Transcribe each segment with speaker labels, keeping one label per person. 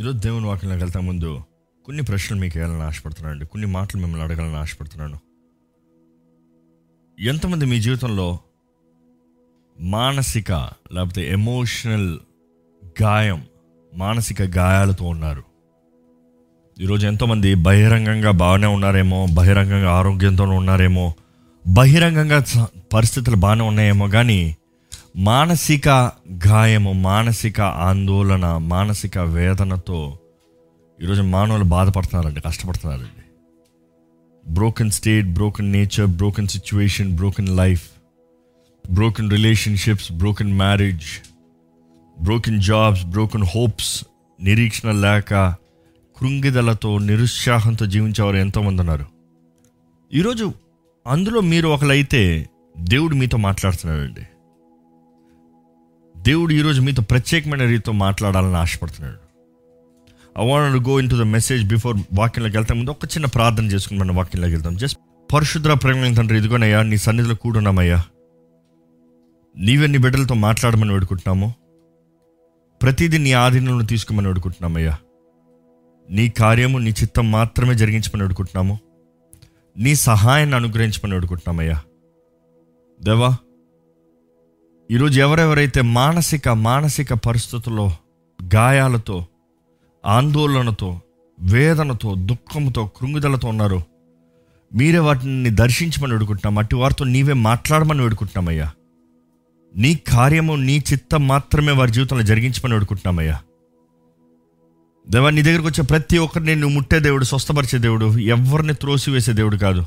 Speaker 1: ఈరోజు దేవుని వాక్యంలోకి వెళ్తా ముందు కొన్ని ప్రశ్నలు మీకు వేయాలని ఆశపడుతున్నాను అండి కొన్ని మాటలు మిమ్మల్ని అడగాలని ఆశపడుతున్నాను. ఎంతమంది మీ జీవితంలో మానసిక లేకపోతే ఎమోషనల్ గాయం మానసిక గాయాలతో ఉన్నారు? ఈరోజు ఎంతోమంది బహిరంగంగా బాగానే ఉన్నారేమో బహిరంగంగా ఆరోగ్యంతో ఉన్నారేమో బహిరంగంగా పరిస్థితులు బాగానే ఉన్నాయేమో కానీ మానసిక గాయము మానసిక ఆందోళన మానసిక వేదనతో ఈరోజు మానవులు బాధపడుతున్నారండి కష్టపడుతున్నారండి. Broken state broken nature broken situation broken life broken relationships broken marriage broken jobs broken hopes నిరీక్షణ లేక కృంగిదలతో నిరుత్సాహంతో జీవించేవారు ఎంతోమంది ఉన్నారు. ఈరోజు అందులో మీరు ఒకలైతే దేవుడు మీతో మాట్లాడుతున్నాడండి. దేవుడు ఈరోజు మీతో ప్రత్యేకమైన రీతితో మాట్లాడాలని ఆశపడుతున్నాడు. I want go into the message before వాక్యంలోకి వెళ్తాం ముందు ఒక చిన్న ప్రార్థన చేసుకుని మనం వాక్యంలోకి వెళ్తాం జస్ట్ పరిశుద్ర ప్రేమ తండ్రి ఇదిగోనయ్యా నీ సన్నిధిలో కూడున్నామయ్యా. నీవే నీ బిడ్డలతో మాట్లాడమని వేడుకుంటున్నాము. ప్రతిదీ నీ ఆధీనంలో తీసుకోమని వేడుకుంటున్నామయ్యా. నీ కార్యము నీ చిత్తం మాత్రమే జరిగించమని వేడుకుంటున్నాము. నీ సహాయాన్ని అనుగ్రహించమని వేడుకుంటున్నామయ్యా. దేవా ఈరోజు ఎవరెవరైతే మానసిక మానసిక పరిస్థితుల్లో గాయాలతో ఆందోళనతో వేదనతో దుఃఖంతో కృంగుదలతో ఉన్నారో మీరే వాటిని దర్శించమని వేడుకుంటున్నాం. అట్టి వారితో నీవే మాట్లాడమని వేడుకుంటున్నామయ్యా. నీ కార్యము నీ చిత్తం మాత్రమే వారి జీవితంలో జరిగించమని వేడుకుంటున్నామయ్యా. దేవా నీ దగ్గరకు వచ్చే ప్రతి ఒక్కరిని నువ్వు ముట్టే దేవుడు స్వస్థపరిచే దేవుడు ఎవరిని త్రోసివేసే దేవుడు కాదు.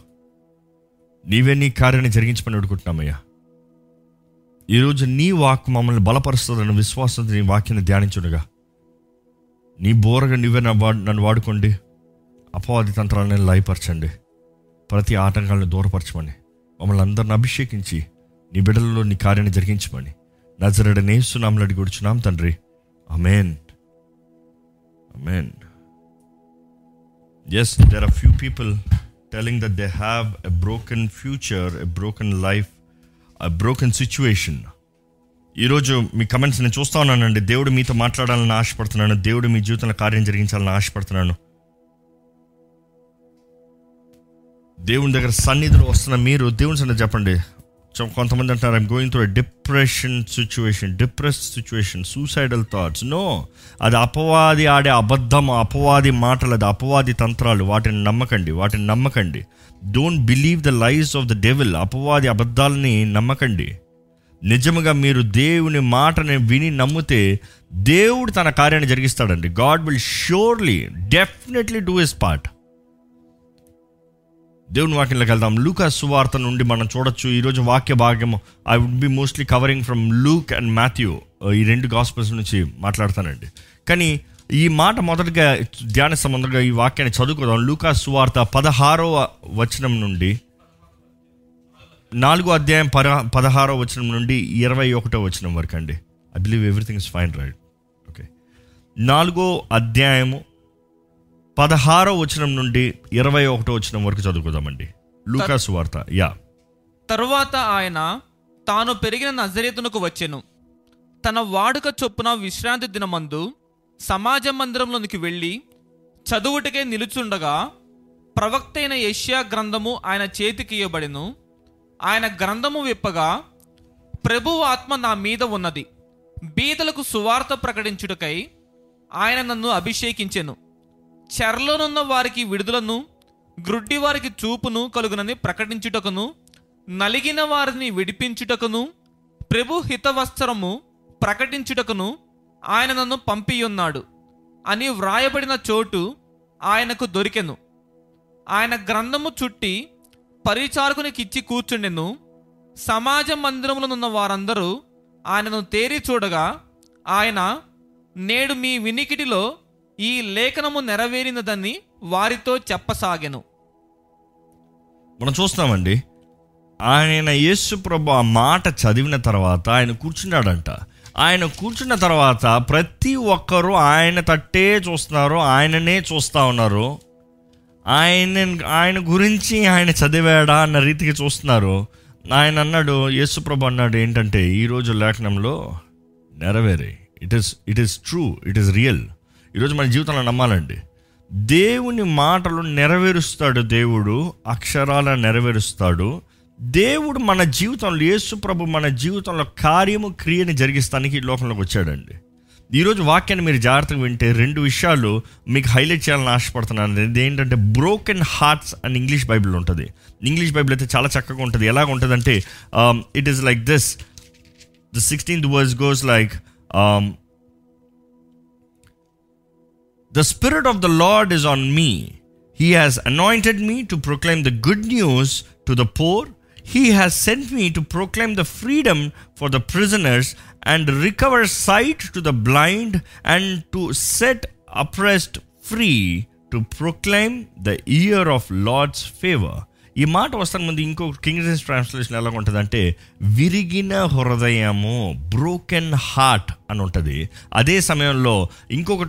Speaker 1: నీవే నీ కార్యాన్ని జరిగించమని వేడుకుంటున్నామయ్యా. ఈరోజు నీ వాక్ మమ్మల్ని బలపరుస్తుందన్న విశ్వాసంతో నీ వాక్యాన్ని ధ్యానించుడుగా. నీ బోరగా నువ్వే నా వాడు నన్ను వాడుకోండి. అపవాది తంత్రాలను లయపరచండి. ప్రతి ఆటంకాలను దూరపరచమని. మమ్మల్ని అందరిని అభిషేకించి నీ బిడ్డలలో నీ కార్యాన్ని జరిగించమని. నజరడ నేస్తున్నాం అడిగి కూర్చున్నాం తండ్రి. Amen amen yes there are few people telling that they have a broken future a broken life broken situation ఈరోజు మీ కమెంట్స్ నేను చూస్తా ఉన్నానండి. దేవుడు మీతో మాట్లాడాలని ఆశపడుతున్నాను. దేవుడు మీ జీవితంలో కార్యం జరిగించాలని ఆశపడుతున్నాను. దేవుని దగ్గర సన్నిధిలో వస్తున్న మీరు దేవుని సన్నిధి చెప్పండి. కొంతమంది అంటారు I'm going through depression situation depress situation suicidal thoughts no అది అపవాది ఆడే అబద్ధం అపవాది మాటలు అది అపవాది తంత్రాలు. వాటిని నమ్మకండి వాటిని నమ్మకండి. Don't believe the lies of the devil అపవాది అబద్ధాలని నమ్మకండి. నిజముగా మీరు దేవుని మాటని విని నమ్మితే దేవుడు తన కార్యాన్ని జరిగిస్తాడండి. God will surely definitely do his part దేవుని వాక్యంలోకి వెళ్దాం. లూకా సువార్త నుండి మనం చూడొచ్చు. ఈరోజు వాక్య భాగ్యము I would be mostly covering from Luke and Matthew ఈ రెండు గాస్పల్స్ నుంచి మాట్లాడతానండి. కానీ ఈ మాట మొదటగా ధ్యానిస్తాం మొదటగా ఈ వాక్యాన్ని చదువుకుందాం. లూకా సువార్త పదహారో వచనం నుండి నాలుగో అధ్యాయం పద పదహారో వచనం నుండి ఇరవై ఒకటో వచనం వరకు అండి. I believe everything is fine right okay నాలుగో అధ్యాయము పదహారో వచనం నుండి ఇరవై ఒకటో వచనం వరకు చదువుకుందామండి. లూకా వార్త యా.
Speaker 2: తరువాత ఆయన తాను పెరిగిన నజరేతునకు వచ్చెను. తన వాడుక చొప్పున విశ్రాంతి దినమందు సమాజ మందిరంలోనికి వెళ్ళి చదువుటకే నిలుచుండగా ప్రవక్త అయిన యష్యా గ్రంథము ఆయన చేతికి ఇవ్వబడిను ఆయన గ్రంథము విప్పగా ప్రభు ఆత్మ నా మీద ఉన్నది. బీదలకు సువార్త ప్రకటించుటకై ఆయన నన్ను అభిషేకించెను. చెరలోనున్న వారికి విడుదలను గ్రుడ్డి వారికి చూపును కలుగునని ప్రకటించుటకును నలిగిన వారిని విడిపించుటకును ప్రభు హితవస్త్రము ప్రకటించుటకును ఆయన నన్ను పంపియున్నాడు. అని వ్రాయబడిన చోటు ఆయనకు దొరికెను. ఆయన గ్రంథము చుట్టి పరిచారకునికిచ్చి కూర్చుండెను. సమాజ మందిరములనున్న వారందరూ ఆయనను తేరి చూడగా ఆయన నేడు మీ వినికిడిలో ఈ లేఖనము నెరవేరినదని వారితో చెప్పసాగెను.
Speaker 1: మనం చూస్తున్నామండి. ఆయన యేసు ప్రభు ఆ మాట చదివిన తర్వాత ఆయన కూర్చున్నాడంట. ఆయన కూర్చున్న తర్వాత ప్రతి ఒక్కరూ ఆయన తట్టే చూస్తున్నారు ఆయననే చూస్తూ ఉన్నారు. ఆయన ఆయన గురించి ఆయన చదివాడా అన్న రీతికి చూస్తున్నారు. ఆయన అన్నాడు యేసుప్రభు అన్నాడు ఏంటంటే ఈరోజు లేఖనంలో నెరవేరే. It is it is true it is real ఈరోజు మన జీవితంలో నమ్మాలండి. దేవుని మాటలు నెరవేరుస్తాడు దేవుడు అక్షరాల నెరవేరుస్తాడు. దేవుడు మన జీవితంలో యేసు ప్రభు మన జీవితంలో కార్యము క్రియని జరిగిస్తానికి ఈ లోకంలోకి వచ్చాడండి. ఈరోజు వాక్యాన్ని మీరు జాగ్రత్తగా వింటే రెండు విషయాలు మీకు హైలైట్ చేయాలని ఆశపడుతున్నాను. ఏంటంటే బ్రోకెన్ హార్ట్స్ అని ఇంగ్లీష్ బైబిల్ ఉంటుంది. ఇంగ్లీష్ బైబిల్ అయితే చాలా చక్కగా ఉంటుంది. ఎలాగ ఉంటుంది అంటే it is like this the sixteenth verse goes like the spirit of the Lord is on me he has anointed me to proclaim the good news to the poor he has sent me to proclaim the freedom for the prisoners and recover sight to the blind and to set oppressed free to proclaim the year of Lord's favour ఈ మాట వస్తాను ముందు ఇంకో కింగ్జెస్ translation ఎలా ఉంటుంది అంటే విరిగిన హృదయము బ్రోకెన్ హార్ట్ అని ఉంటుంది. అదే సమయంలో ఇంకొక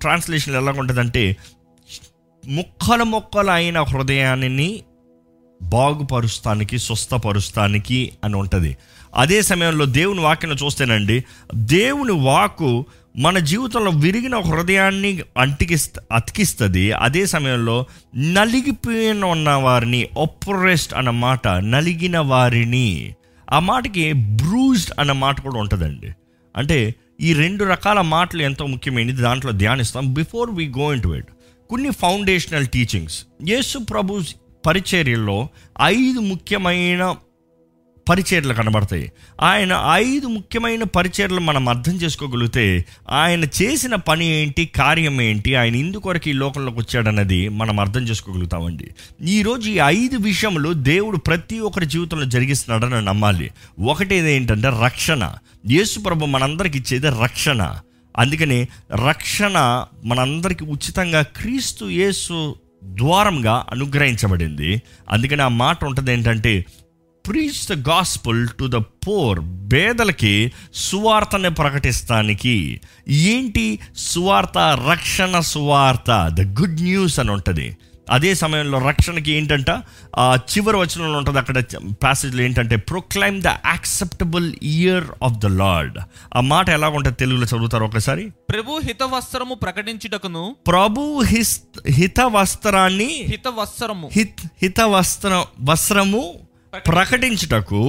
Speaker 1: ట్రాన్స్లేషన్ ఎలా ఉంటుంది అంటే ముక్కలు అయిన హృదయాన్ని బాగుపరుస్తానికి స్వస్థపరుస్తానికి అని ఉంటుంది. అదే సమయంలో దేవుని వాక్యను చూస్తేనండి దేవుని వాకు మన జీవితంలో విరిగిన హృదయాన్ని అంటికి అతికిస్తుంది. అదే సమయంలో నలిగిపోయిన ఉన్న వారిని ఒప్రెస్ట్ అన్న మాట నలిగిన వారిని ఆ మాటకి బ్రూజ్డ్ అన్న మాట కూడా ఉంటుందండి. అంటే ఈ రెండు రకాల మాటలు ఎంతో ముఖ్యమైనది దాంట్లో ధ్యానిస్తాం. Before we go into it కొన్ని ఫౌండేషనల్ టీచింగ్స్ యేసు ప్రభు పరిచర్యల్లో ఐదు ముఖ్యమైన పరిచర్లు కనబడతాయి. ఆయన ఐదు ముఖ్యమైన పరిచర్లు మనం అర్థం చేసుకోగలిగితే ఆయన చేసిన పని ఏంటి కార్యం ఏంటి ఆయన ఇందుకొరకు ఈ లోకంలోకి వచ్చాడన్నది మనం అర్థం చేసుకోగలుగుతామండి. ఈరోజు ఈ ఐదు విషయములు దేవుడు ప్రతి ఒక్కరి జీవితంలో జరిగిస్తున్నాడని నమ్మాలి. ఒకటి ఏంటంటే రక్షణ. యేసు ప్రభు మనందరికి ఇచ్చేది రక్షణ. అందుకని రక్షణ మనందరికి ఉచితంగా క్రీస్తు యేసు ద్వారంగా అనుగ్రహించబడింది. అందుకని ఆ మాట ఉంటుంది ఏంటంటే preach the gospel to the poor పేదలకి సువార్తని ప్రకటిస్తానికి. ఏంటి? సువార్త రక్షణ సువార్త ద గుడ్ న్యూస్ అని ఉంటుంది. అదే సమయంలో రక్షణకి ఏంటంట ఆ చివరి వచనంలో ఉంటుంది అక్కడ ప్యాసేజ్లో ఏంటంటే proclaim the acceptable year of the Lord ఆ మాట ఎలా ఉంటుంది తెలుగులో చదువుతారు ఒకసారి?
Speaker 2: ప్రభు హితవస్త్రము ప్రకటించుటకును
Speaker 1: ప్రభు హిత వస్త్రాన్ని
Speaker 2: హితవస్త్రము
Speaker 1: హిత్ హిత వస్త్ర వస్త్రము ప్రకటించుటకు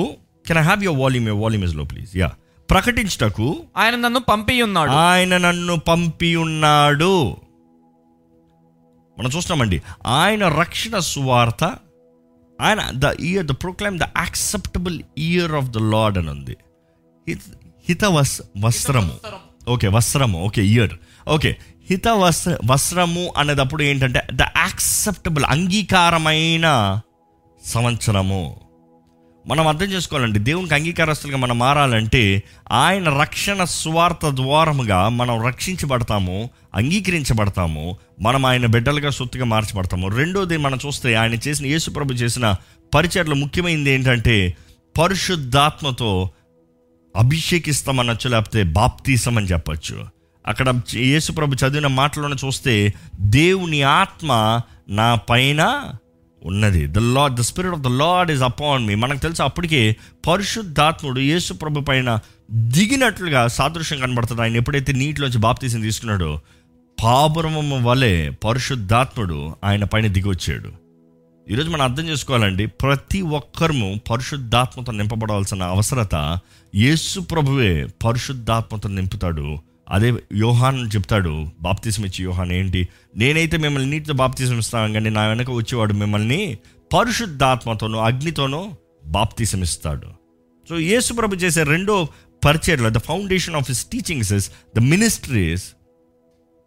Speaker 1: can I have your volume your volume is low please yeah ప్రకటించుటకు
Speaker 2: ఆయన నన్ను పంపి ఉన్నాడు
Speaker 1: ఆయన నన్ను పంపి ఉన్నాడు మనం చూస్తున్నామండి. ఆయన రక్షణ సువార్త ఆయన the year the proclaim the acceptable year of the Lord అని ఉంది. హిత- హిత వస్ వస్త్రము ఓకే వస్త్రము. ఓకే ఇయర్ ఓకే హిత వస్త్ర వస్త్రము అనేటప్పుడు ఏంటంటే ద యాక్సెప్టబుల్ అంగీకారమైన సంవత్సరము. మనం అర్థం చేసుకోవాలండి దేవునికి అంగీకారస్తులుగా మనం మారాలంటే ఆయన రక్షణ స్వార్థ ద్వారముగా మనం రక్షించబడతాము అంగీకరించబడతాము మనం ఆయన బిడ్డలుగా సొత్తుగా మార్చబడతాము. రెండోది మనం చూస్తే ఆయన చేసిన యేసుప్రభు చేసిన పరిచయలో ముఖ్యమైనది ఏంటంటే పరిశుద్ధాత్మతో అభిషేకిస్తామనొచ్చు లేకపోతే బాప్తీసం అని చెప్పచ్చు. అక్కడ యేసుప్రభు చదివిన మాటలను చూస్తే దేవుని ఆత్మ నా పైన ఉన్నది. The Lord the spirit of the Lord is upon me మనకు తెలుసు అప్పటికే పరిశుద్ధాత్ముడు యేసు ప్రభు పైన దిగినట్లుగా సాదృశ్యం కనబడుతుంది. ఆయన ఎప్పుడైతే నీటిలోంచి బాప్తీసం తీసుకున్నాడో పాపురమము వలె పరిశుద్ధాత్ముడు ఆయన పైన దిగొచ్చాడు ఈరోజు మనం అర్థం చేసుకోవాలండి ప్రతి ఒక్కరము పరిశుద్ధాత్మతో నింపబడవలసిన అవసరత యేసు ప్రభువే పరిశుద్ధాత్మతో నింపుతాడు. అదే యోహాన్ చెప్తాడు బాప్తీసం ఇచ్చి యోహాన్ ఏంటి? నేనైతే మిమ్మల్ని నీటితో బాప్తిజం ఇస్తాను కానీ నా వెనక వచ్చేవాడు మిమ్మల్ని పరిశుద్ధాత్మతోనూ అగ్నితోనూ బాప్తీసం ఇస్తాడు సో యేసు ప్రభు చేసే రెండో పరిచయలో the foundation of his teachings is the ministries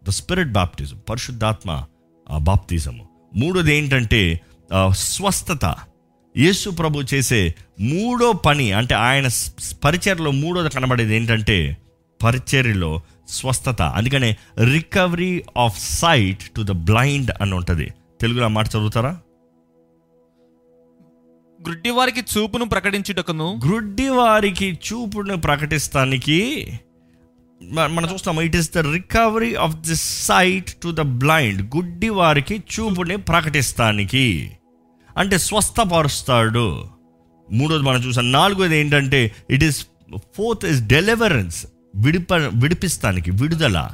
Speaker 1: the spirit baptism పరిశుద్ధాత్మ బాప్తిజము మూడోది ఏంటంటే స్వస్థత. యేసు ప్రభు చేసే మూడో పని అంటే ఆయన పరిచర్లో మూడోది కనబడేది ఏంటంటే పరిచర్యలో స్వస్థత. అందుకనే recovery of sight to the blind అని ఉంటుంది. తెలుగులో మాట చదువుతారా?
Speaker 2: గ్రుడ్డి వారికి చూపును ప్రకటించుటకును
Speaker 1: గ్రుడ్డి వారికి చూపును ప్రకటిస్తానికి మనం చూస్తాము it is the recovery of the sight to the blind గుడ్డి వారికి చూపుని ప్రకటిస్తానికి. అంటే స్వస్థపరుస్తాడు. మూడోది మనం చూసాం నాలుగోది ఏంటంటే it is fourth is deliverance విడిప విడిపిస్తానికి విడుదల.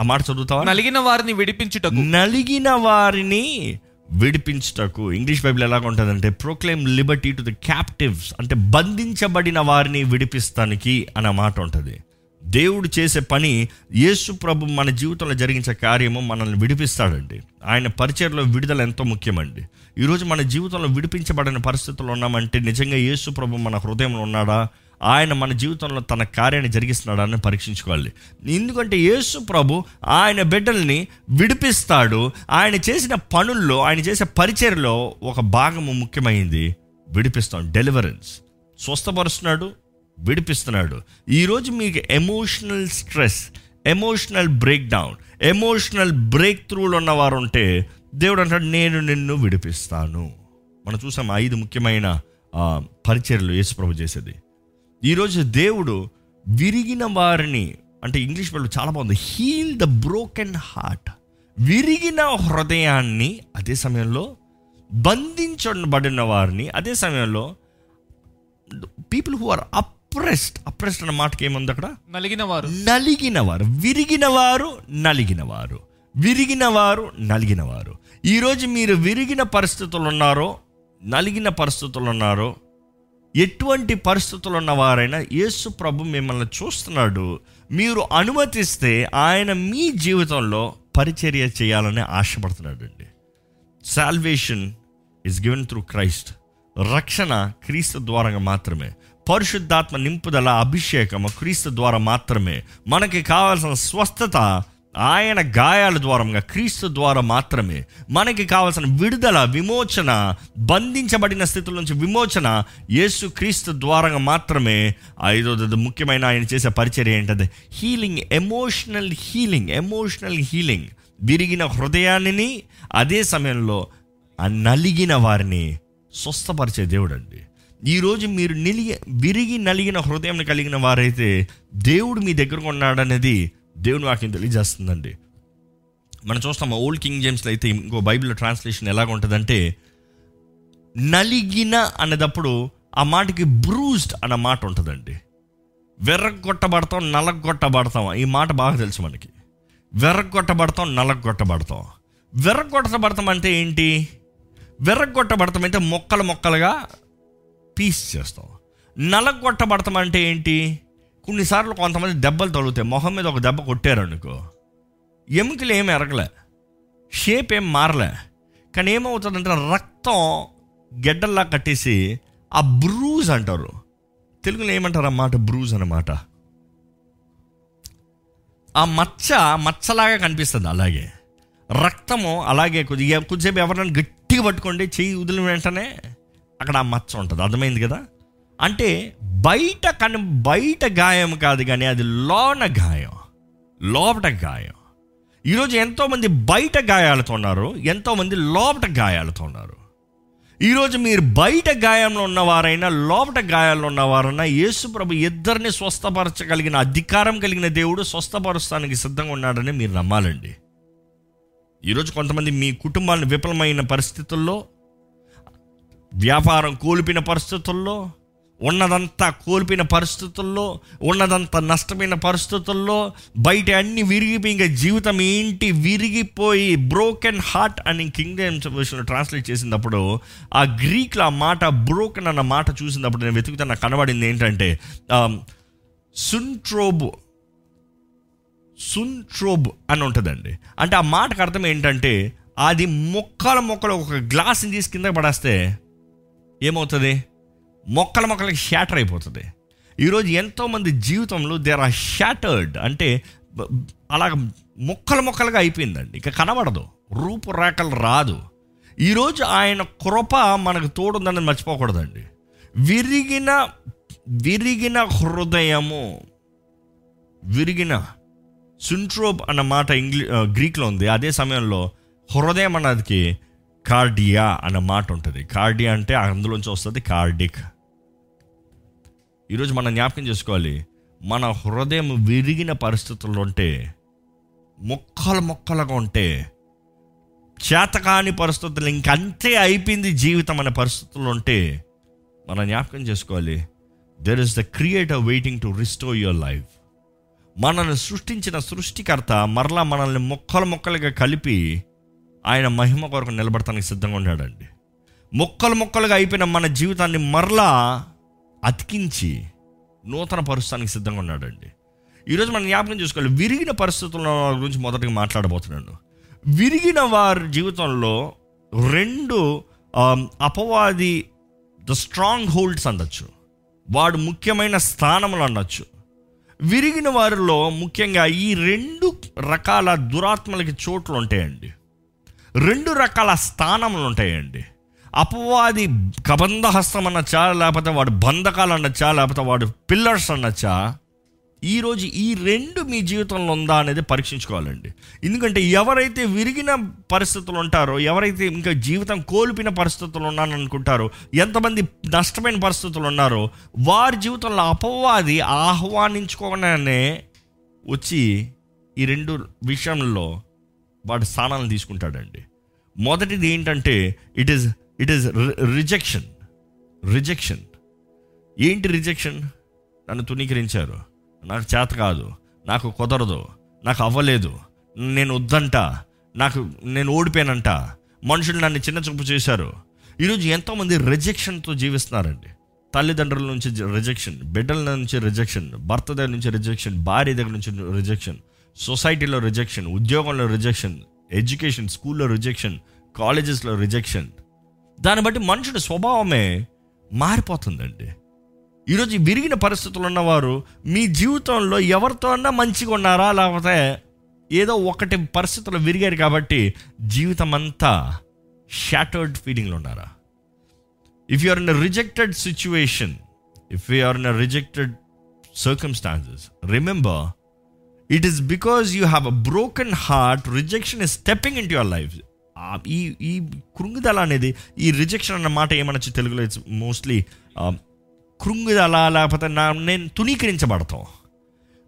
Speaker 1: ఆ మాట చదువుతావా?
Speaker 2: నలిగిన వారిని విడిపించుటకు.
Speaker 1: నలిగిన వారిని విడిపించుటకు. ఇంగ్లీష్ బైబిల్ ఎలాగ ఉంటుందంటే proclaim liberty to the captives అంటే బంధించబడిన వారిని విడిపిస్తానికి అన్న మాట ఉంటుంది. దేవుడు చేసే పని యేసు ప్రభు మన జీవితంలో జరిగించే కార్యము మనల్ని విడిపిస్తాడండి. ఆయన పరిచయలో విడుదల ఎంతో ముఖ్యమండి. ఈరోజు మన జీవితంలో విడిపించబడిన పరిస్థితుల్లో ఉన్నామంటే నిజంగా యేసు ప్రభు మన హృదయంలో ఉన్నాడా? ఆయన మన జీవితంలో తన కార్యాన్ని జరిగిస్తున్నాడని పరీక్షించుకోవాలి. ఎందుకంటే యేసు ప్రభు ఆయన బిడ్డల్ని విడిపిస్తాడు. ఆయన చేసిన పనుల్లో ఆయన చేసే పరిచయలో ఒక భాగము ముఖ్యమైంది. విడిపిస్తాం డెలివరెన్స్ స్వస్థపరుస్తున్నాడు విడిపిస్తున్నాడు. ఈరోజు మీకు emotional stress emotional breakdown emotional break త్రూలు ఉన్నవారు ఉంటే దేవుడు అంటాడు నేను నిన్ను విడిపిస్తాను. మనం చూసాం ఐదు ముఖ్యమైన ఆ, పరిచర్లు యేసుప్రభు చేసేది. ఈరోజు దేవుడు విరిగిన వారిని అంటే ఇంగ్లీష్ వాళ్ళు చాలా బాగుంది హీల్ ద బ్రోకెన్ హార్ట్ విరిగిన హృదయాన్ని అదే సమయంలో బంధించబడిన వారిని అదే సమయంలో people who are oppressed oppressed అన్న మాటకి ఏముంది అక్కడ?
Speaker 2: నలిగిన వారు.
Speaker 1: నలిగిన వారు. విరిగిన వారు నలిగిన వారు. విరిగిన వారు నలిగిన వారు. ఈరోజు మీరు విరిగిన పరిస్థితులు ఉన్నారో నలిగిన పరిస్థితులు ఉన్నారో ఎటువంటి పరిస్థితులు ఉన్నవారైనా యేసు ప్రభు మిమ్మల్ని చూస్తున్నాడు. మీరు అనుమతిస్తే ఆయన మీ జీవితంలో పరిచర్య చేయాలని ఆశపడుతున్నాడు అండి salvation is given through Christ రక్షణ క్రీస్తు ద్వారా మాత్రమే. పరిశుద్ధాత్మ నింపుదల అభిషేకము క్రీస్తు ద్వారా మాత్రమే. మనకి కావాల్సిన స్వస్థత ఆయన గాయాల ద్వారంగా క్రీస్తు ద్వారా మాత్రమే మనకి కావాల్సిన విడుదల విమోచన బంధించబడిన స్థితుల నుంచి విమోచన యేసు క్రీస్తు ద్వారా మాత్రమే ఐదోది ముఖ్యమైన ఆయన చేసే పరిచర్య ఏంటంటే healing emotional healing emotional healing. విరిగిన హృదయాన్ని అదే సమయంలో నలిగిన వారిని స్వస్థపరిచే దేవుడు అండి ఈరోజు మీరు నిలిగి విరిగి నలిగిన హృదయం కలిగిన వారైతే దేవుడు మీ దగ్గర ఉన్నాడనేది దేవుని వాక్యం తెలియజేస్తుందండి. మనం చూస్తాం ఓల్డ్ కింగ్ జేమ్స్లో అయితే ఇంకో బైబిల్లో ట్రాన్స్లేషన్ ఎలాగ ఉంటుందంటే నలిగిన అనేటప్పుడు ఆ మాటకి బ్రూజ్డ్ అన్న మాట ఉంటుందండి. వెర్రగొట్టబడతాం నలగొట్టబడతాం ఈ మాట బాగా తెలుసు మనకి. వెర్రగొట్టబడతాం నలగొట్టబడతాం వెర్రగొట్టబడతాం అంటే ఏంటి? వెర్రగొట్టబడతాం అంటే మొక్కలు మొక్కలుగా పీస్ చేస్తాం. నలగొట్టబడతాం అంటే ఏంటి? కొన్నిసార్లు కొంతమంది దెబ్బలు తగులుతాయి. మొహం మీద ఒక దెబ్బ కొట్టారు అనుకో ఎముకలు ఏమి ఎరగలే. షేప్ ఏం మారలే. కానీ ఏమవుతుందంటే రక్తం గెడ్డల్లా కట్టేసి ఆ బ్రూజ్ అంటారు. తెలుగులో ఏమంటారు అన్నమాట బ్రూజ్ అన్నమాట. ఆ మచ్చ మచ్చలాగా కనిపిస్తుంది అలాగే. రక్తము అలాగే కొద్దిగా కొద్దిసేపు ఎవరైనా గట్టిగా పట్టుకోండి చెయ్యి వదిలిన వెంటనే అక్కడ ఆ మచ్చ ఉంటుంది. అర్థమైంది కదా? అంటే బయట కను బయట గాయం కాదు కానీ అది లోన గాయం లోపట గాయం. ఈరోజు ఎంతోమంది బయట గాయాలతో ఉన్నారు ఎంతోమంది లోపట గాయాలతో ఉన్నారు. ఈరోజు మీరు బయట గాయంలో ఉన్నవారైనా లోపట గాయాల్లో ఉన్నవారైనా యేసు ప్రభు ఇద్దరిని స్వస్థపరచగలిగిన అధికారం కలిగిన దేవుడు స్వస్థపరుస్తానికి సిద్ధంగా ఉన్నాడని మీరు నమ్మాలండి. ఈరోజు కొంతమంది మీ కుటుంబాన్ని విఫలమైన పరిస్థితుల్లో వ్యాపారం కోల్పోయిన పరిస్థితుల్లో ఉన్నదంతా కోల్పోయిన పరిస్థితుల్లో ఉన్నదంతా నష్టమైన పరిస్థితుల్లో బయట అన్ని విరిగిపోయి ఇంకా జీవితం ఏంటి? విరిగిపోయి బ్రోకెన్ హార్ట్ అని కింగ్ వర్షన్ ట్రాన్స్లేట్ చేసినప్పుడు ఆ గ్రీక్లో ఆ మాట బ్రోకెన్ అన్న మాట చూసినప్పుడు నేను వెతుకుతా నాకు కనబడింది ఏంటంటే um, సున్ట్రోబ్ సున్ట్రోబ్ అని ఉంటుందండి. అంటే ఆ మాటకు అర్థం ఏంటంటే అది మొక్కల మొక్కలు ఒక గ్లాస్ని తీసి కింద పడేస్తే ఏమవుతుంది? మొక్కల మొక్కలకి షాటర్ అయిపోతుంది. ఈరోజు ఎంతోమంది జీవితంలో దేర్ ఆర్ షాటర్డ్ అంటే బ- అలా మొక్కలు మొక్కలుగా అయిపోయిందండి. ఇక కనబడదు. రూపురేఖలు రాదు. ఈరోజు ఆయన కృప మనకు తోడుందని మర్చిపోకూడదండి. విరిగిన విరిగిన హృదయము విరిగిన సుంట్రోబ్ అన్న మాట ఇంగ్లీ గ్రీక్లో ఉంది. అదే సమయంలో హృదయం అన్నదికి కార్డియా అన్న మాట ఉంటుంది. కార్డియా అంటే అందులోంచి వస్తుంది కార్డిక్. ఈరోజు మనం జ్ఞాపకం చేసుకోవాలి. మన హృదయం విరిగిన పరిస్థితుల్లో ఉంటే మొక్కలు మొక్కలుగా ఉంటే చేతకాని పరిస్థితులు ఇంకంతే అయిపోయింది జీవితం అనే పరిస్థితుల్లో ఉంటే మనం జ్ఞాపకం చేసుకోవాలి. There is the creator waiting to restore your life మనల్ని సృష్టించిన సృష్టికర్త మరలా మనల్ని మొక్కలు మొక్కలుగా కలిపి ఆయన మహిమ కొరకు నిలబడటానికి సిద్ధంగా ఉన్నాడండి. మొక్కలు మొక్కలుగా అయిపోయిన మన జీవితాన్ని మరలా అతికించి నూతన పరుస్తానికి సిద్ధంగా ఉన్నాడండి. ఈరోజు మనం జ్ఞాపకం చేసుకోవాలి. విరిగిన పరిస్థితుల గురించి మొదటగా మాట్లాడబోతున్నాను. విరిగిన వారి జీవితంలో రెండు అపవాది ద స్ట్రాంగ్ హోల్డ్స్ అనొచ్చు. వాడు ముఖ్యమైన స్థానములు అనొచ్చు. విరిగిన వారిలో ముఖ్యంగా ఈ రెండు రకాల దురాత్మలకి చోట్లు ఉంటాయండి రెండు రకాల స్థానములు ఉంటాయండి. అపవాది కబంధ హస్తం అనొచ్చా లేకపోతే వాడు బంధకాలు అనొచ్చా లేకపోతే వాడు పిల్లర్స్ అనొచ్చా ఈరోజు ఈ రెండు మీ జీవితంలో ఉందా అనేది పరీక్షించుకోవాలండి. ఎందుకంటే ఎవరైతే విరిగిన పరిస్థితులు ఉంటారో ఎవరైతే ఇంకా జీవితం కోల్పోయిన పరిస్థితులు ఉన్నాను అనుకుంటారో ఎంతమంది నష్టమైన పరిస్థితులు ఉన్నారో వారి జీవితంలో అపవాది ఆహ్వానించుకోగానే వచ్చి ఈ రెండు విషయంలో వాడి స్థానాలను తీసుకుంటాడండి. మొదటిది ఏంటంటే it is it is rejection rejection ఏంటి రిజెక్షన్ నన్ను తునీకరించారు నాకు చేత కాదు. నాకు కుదరదు. నాకు అవ్వలేదు. నేను వద్దంట. నాకు నేను ఓడిపోయానంట. మనుషులు నన్ను చిన్న చూపు చేశారు. ఈరోజు ఎంతోమంది రిజెక్షన్తో జీవిస్తున్నారండి. తల్లిదండ్రుల నుంచి రిజెక్షన్ బిడ్డల నుంచి రిజెక్షన్ భర్త దగ్గర నుంచి రిజెక్షన్ భార్య దగ్గర నుంచి రిజెక్షన్ సొసైటీలో రిజెక్షన్ ఉద్యోగంలో రిజెక్షన్ ఎడ్యుకేషన్ స్కూల్లో రిజెక్షన్ కాలేజెస్లో రిజెక్షన్ దాన్ని బట్టి మనుషుడి స్వభావమే మారిపోతుందండి. ఈరోజు విరిగిన పరిస్థితులు ఉన్నవారు మీ జీవితంలో ఎవరితో అన్నా మంచిగా ఉన్నారా? లేకపోతే ఏదో ఒకటి పరిస్థితులు విరిగారు కాబట్టి జీవితం అంతా షాటర్డ్ ఫీలింగ్లో ఉన్నారా? If you are in a rejected situation if you are in a rejected circumstances remember it is because you have a broken heart rejection is stepping in your life ఈ ఈ కృంగుదల అనేది ఈ రిజెక్షన్ అన్న మాట ఏమనొచ్చు తెలుగులో it's mostly um, కృంగుదల లేకపోతే నా నేను తునీకరించబడతాం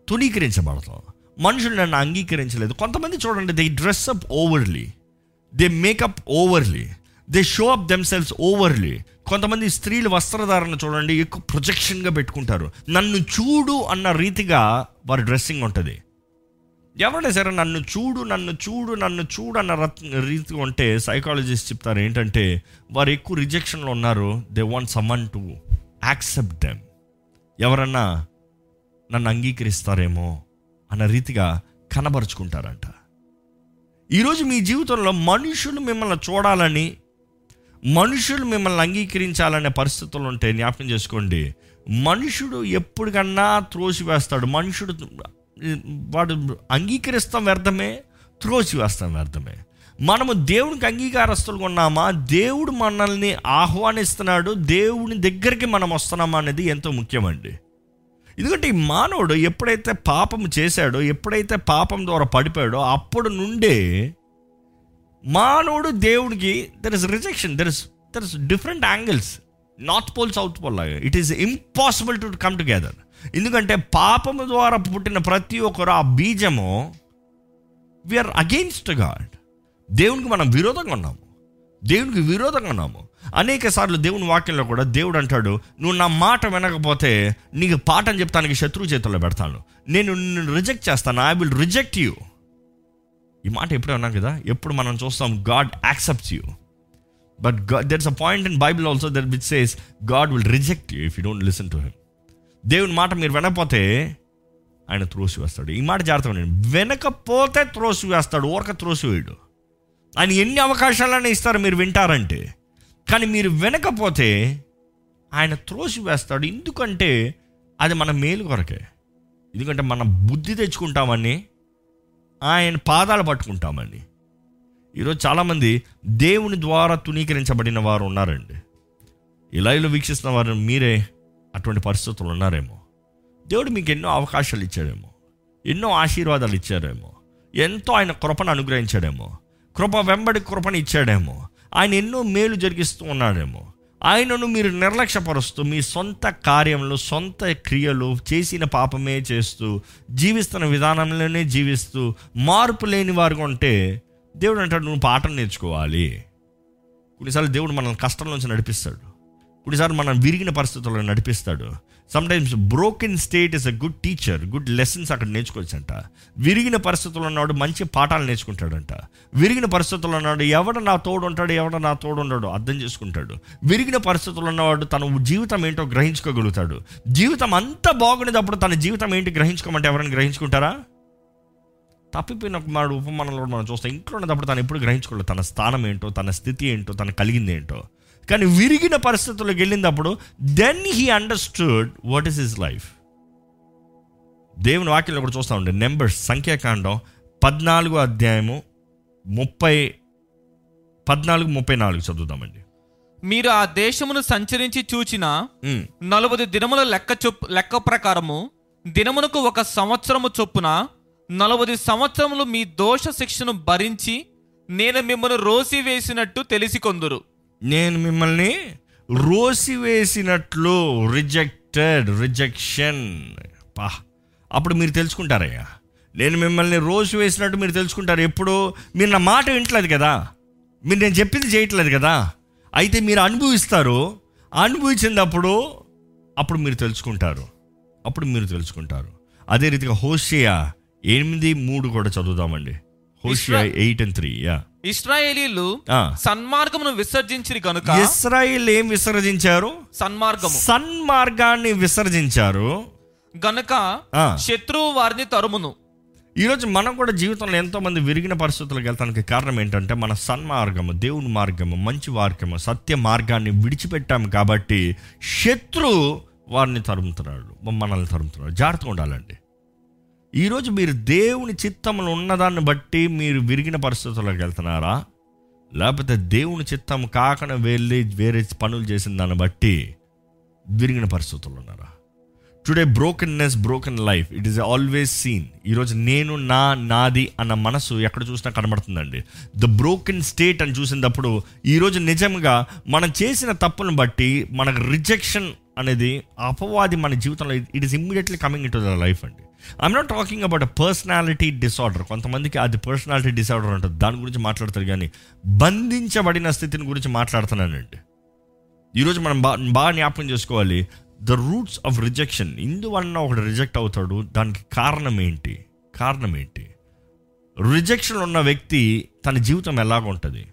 Speaker 1: తునీకరించబడతాం మనుషులు నన్ను అంగీకరించలేదు. కొంతమంది చూడండి they dress up overly they makeup overly they show up themselves overly కొంతమంది స్త్రీలు వస్త్రధారణ చూడండి ఎక్కువ ప్రొజెక్షన్గా పెట్టుకుంటారు. నన్ను చూడు అన్న రీతిగా వారి డ్రెస్సింగ్ ఉంటుంది. ఎవరైనా సరే నన్ను చూడు నన్ను చూడు నన్ను చూడు అన్న రీతి ఉంటే సైకాలజిస్ట్ చెప్తారు ఏంటంటే వారు ఎక్కువ రిజెక్షన్లో ఉన్నారు they want someone to accept them ఎవరన్నా నన్ను అంగీకరిస్తారేమో అన్న రీతిగా కనబరుచుకుంటారంట. ఈరోజు మీ జీవితంలో మనుషులు మిమ్మల్ని చూడాలని మనుషులు మిమ్మల్ని అంగీకరించాలనే పరిస్థితులు ఉంటే జ్ఞాపకం చేసుకోండి. మనుషుడు ఎప్పటికన్నా త్రోసివేస్తాడు. మనుషుడు వాడు అంగీకరిస్తాం వ్యర్థమే త్రోసివేస్తాం వ్యర్థమే. మనము దేవునికి అంగీకారస్తులుగా ఉన్నామా? దేవుడు మనల్ని ఆహ్వానిస్తున్నాడు దేవుని దగ్గరికి మనం వస్తున్నామా అనేది ఎంతో ముఖ్యమండి. ఎందుకంటే ఈ మానవుడు ఎప్పుడైతే పాపం చేశాడో ఎప్పుడైతే పాపం ద్వారా పడిపోయాడో అప్పుడు నుండే మానవుడు దేవుడికి there is rejection there is there is different angles North Pole South Pole లాగా. It is impossible to come together ఎందుకంటే పాపము ద్వారా పుట్టిన ప్రతి ఒక్కరు ఆ బీజము వీఆర్ అగెయిన్స్ట్ గాడ్ దేవునికి మనం విరోధంగా ఉన్నాము. దేవునికి విరోధంగా ఉన్నాము. అనేక సార్లు దేవుని వాక్యంలో కూడా దేవుడు అంటాడు నువ్వు నా మాట వినకపోతే నీకు పాఠం చెప్తానికి శత్రువు చేతుల్లో పెడతాను. నేను నిన్ను రిజెక్ట్ చేస్తాను. ఐ విల్ రిజెక్ట్ యూ ఈ మాట ఎప్పుడే ఉన్నాం కదా? ఎప్పుడు మనం చూస్తాం God accepts you but there is a point in Bible also that which says God will reject you if you don't listen to him దేవుని మాట మీరు వినకపోతే ఆయన త్రోసి వేస్తాడు ఈ మాట జాగ్రత్త నేను వినకపోతే త్రోసి వేస్తాడు ఊరక త్రోసి వేయడు ఆయన ఎన్ని అవకాశాలైనా ఇస్తారు మీరు వింటారంటే. కానీ మీరు వినకపోతే ఆయన త్రోసి వేస్తాడు ఎందుకంటే అది మన మేలు కొరకే. ఎందుకంటే మన బుద్ధి తెచ్చుకుంటామని ఆయన పాదాలు పట్టుకుంటామని. ఈరోజు చాలామంది దేవుని ద్వారా తునీకరించబడిన వారు ఉన్నారండి. ఇలా ఇలా వీక్షిస్తున్న వారు మీరే అటువంటి పరిస్థితులు ఉన్నారేమో. దేవుడు మీకు ఎన్నో అవకాశాలు ఇచ్చాడేమో. ఎన్నో ఆశీర్వాదాలు ఇచ్చారేమో ఎంతో ఆయన కృపను అనుగ్రహించాడేమో. కృప వెంబడి కృపను ఇచ్చాడేమో. ఆయన ఎన్నో మేలు జరిగిస్తూ ఉన్నాడేమో. ఆయనను మీరు నిర్లక్ష్యపరుస్తూ మీ సొంత కార్యంలో సొంత క్రియలు చేసిన పాపమే చేస్తూ జీవిస్తున్న విధానంలోనే జీవిస్తూ మార్పు లేని వారుగా ఉంటే దేవుడు అంటాడు నువ్వు పాఠం నేర్చుకోవాలి. కొన్నిసార్లు దేవుడు మనల్ని కష్టం నుంచి నడిపిస్తాడు. కొన్నిసార్లు మనం విరిగిన పరిస్థితుల్లో నడిపిస్తాడు. Sometimes broken state is a good teacher good lessons అక్కడ నేర్చుకోవచ్చంట. విరిగిన పరిస్థితుల్లో ఉన్నాడు మంచి పాఠాలు నేర్చుకుంటాడంట. విరిగిన పరిస్థితుల్లో ఉన్నాడు ఎవడ నా తోడు ఉంటాడు ఎవడ నా తోడు ఉన్నాడు అర్థం చేసుకుంటాడు. విరిగిన పరిస్థితుల్లో ఉన్నవాడు తన జీవితం ఏంటో గ్రహించుకోగలుగుతాడు. జీవితం అంతా బాగుండేటప్పుడు తన జీవితం ఏంటి గ్రహించుకోమంటే ఎవరైనా గ్రహించుకుంటారా? తప్పిపోయిన కుమారుడు ఉపమానంలో మనం చూస్తాం ఇంట్లో ఉన్నప్పుడు తను ఎప్పుడు గ్రహించుకోలేదు. తన స్థానం ఏంటో తన స్థితి ఏంటో తన కలిగింది ఏంటో. కానీ విరిగిన పరిస్థితుల్లోకి వెళ్ళినప్పుడు then he understood what is his life దేవుని వాక్యంలో కూడా చూస్తూ ఉండే నెంబర్స్ సంఖ్యాకాండం పద్నాలుగో అధ్యాయము ముప్పై పద్నాలుగు ముప్పై నాలుగు చదువుదామండి.
Speaker 2: మీరు ఆ దేశమును సంచరించి చూచిన నలుబది దినముల లెక్క చొప్పు లెక్క ప్రకారము దినమునకు ఒక సంవత్సరము చొప్పున నలభై సంవత్సరములు మీ దోష శిక్షను భరించి నేను మిమ్మల్ని రోసి వేసినట్టు తెలిసి కొందురు.
Speaker 1: నేను మిమ్మల్ని రోసివేసినట్లు రిజెక్టెడ్ రిజెక్షన్. పా. అప్పుడు మీరు తెలుసుకుంటారయ్యా. నేను మిమ్మల్ని రోసి వేసినట్టు మీరు తెలుసుకుంటారు. ఎప్పుడు మీరు నా మాట వింటలేదు కదా. మీరు నేను చెప్పింది చేయట్లేదు కదా. అయితే మీరు అనుభవిస్తారు. అనుభవించినప్పుడు అప్పుడు మీరు తెలుసుకుంటారు. అప్పుడు మీరు తెలుసుకుంటారు. అదే రీతిగా హోషియా ఎనిమిది మూడు కూడా చదువుదామండి. Hosea eight and three. Yeah.
Speaker 2: ఇస్రాయేలీలు. సన్మార్గమును విసర్జించిరి కనుక
Speaker 1: ఇస్రాయిల్ ఏం విసర్జించారు?
Speaker 2: సన్మార్గము.
Speaker 1: సన్మార్గాన్ని విసర్జించారు.
Speaker 2: గనుక. శత్రువు వారిని తరుమును.
Speaker 1: ఈరోజు మనం కూడా జీవితంలో ఎంతో మంది విరిగిన పరిస్థితులకు వెళ్తానికి కారణం ఏంటంటే మన సన్మార్గము దేవుని మార్గము మంచి మార్గము సత్య మార్గాన్ని విడిచిపెట్టాము కాబట్టి శత్రు వారిని తరుముతున్నాడు మనల్ని తరుముతున్నాడు. జాగ్రత్తగా ఉండాలండి. ఈరోజు మీరు దేవుని చిత్తములు ఉన్నదాన్ని బట్టి మీరు విరిగిన పరిస్థితుల్లోకి వెళ్తున్నారా? లేకపోతే దేవుని చిత్తం కాకుండా వెళ్ళి వేరే పనులు చేసిన దాన్ని బట్టి విరిగిన పరిస్థితుల్లో ఉన్నారా? Today brokenness broken life it is always seen ఈరోజు నేను నా నాది అన్న మనసు ఎక్కడ చూసినా కనబడుతుందండి. ద బ్రోకెన్ స్టేట్ అని చూసినప్పుడు ఈరోజు నిజంగా మనం చేసిన తప్పును బట్టి మనకు రిజెక్షన్ అనేది అపవాది మన జీవితంలో it is immediately coming in to the life అండి. I'm not talking about a personality disorder కొంతమందికి అది పర్సనాలిటీ డిసార్డర్ ఉంటుంది. దాని గురించి మాట్లాడతారు కానీ బంధించబడిన స్థితిని గురించి మాట్లాడుతున్నానండి. ఈరోజు మనం బా బాగా జ్ఞాపకం చేసుకోవాలి. ద రూట్స్ ఆఫ్ రిజెక్షన్ ఇందువలన ఒకటి రిజెక్ట్ అవుతాడు. దానికి కారణం ఏంటి? కారణం ఏంటి? రిజెక్షన్ ఉన్న వ్యక్తి తన జీవితం ఎలాగుంటుంది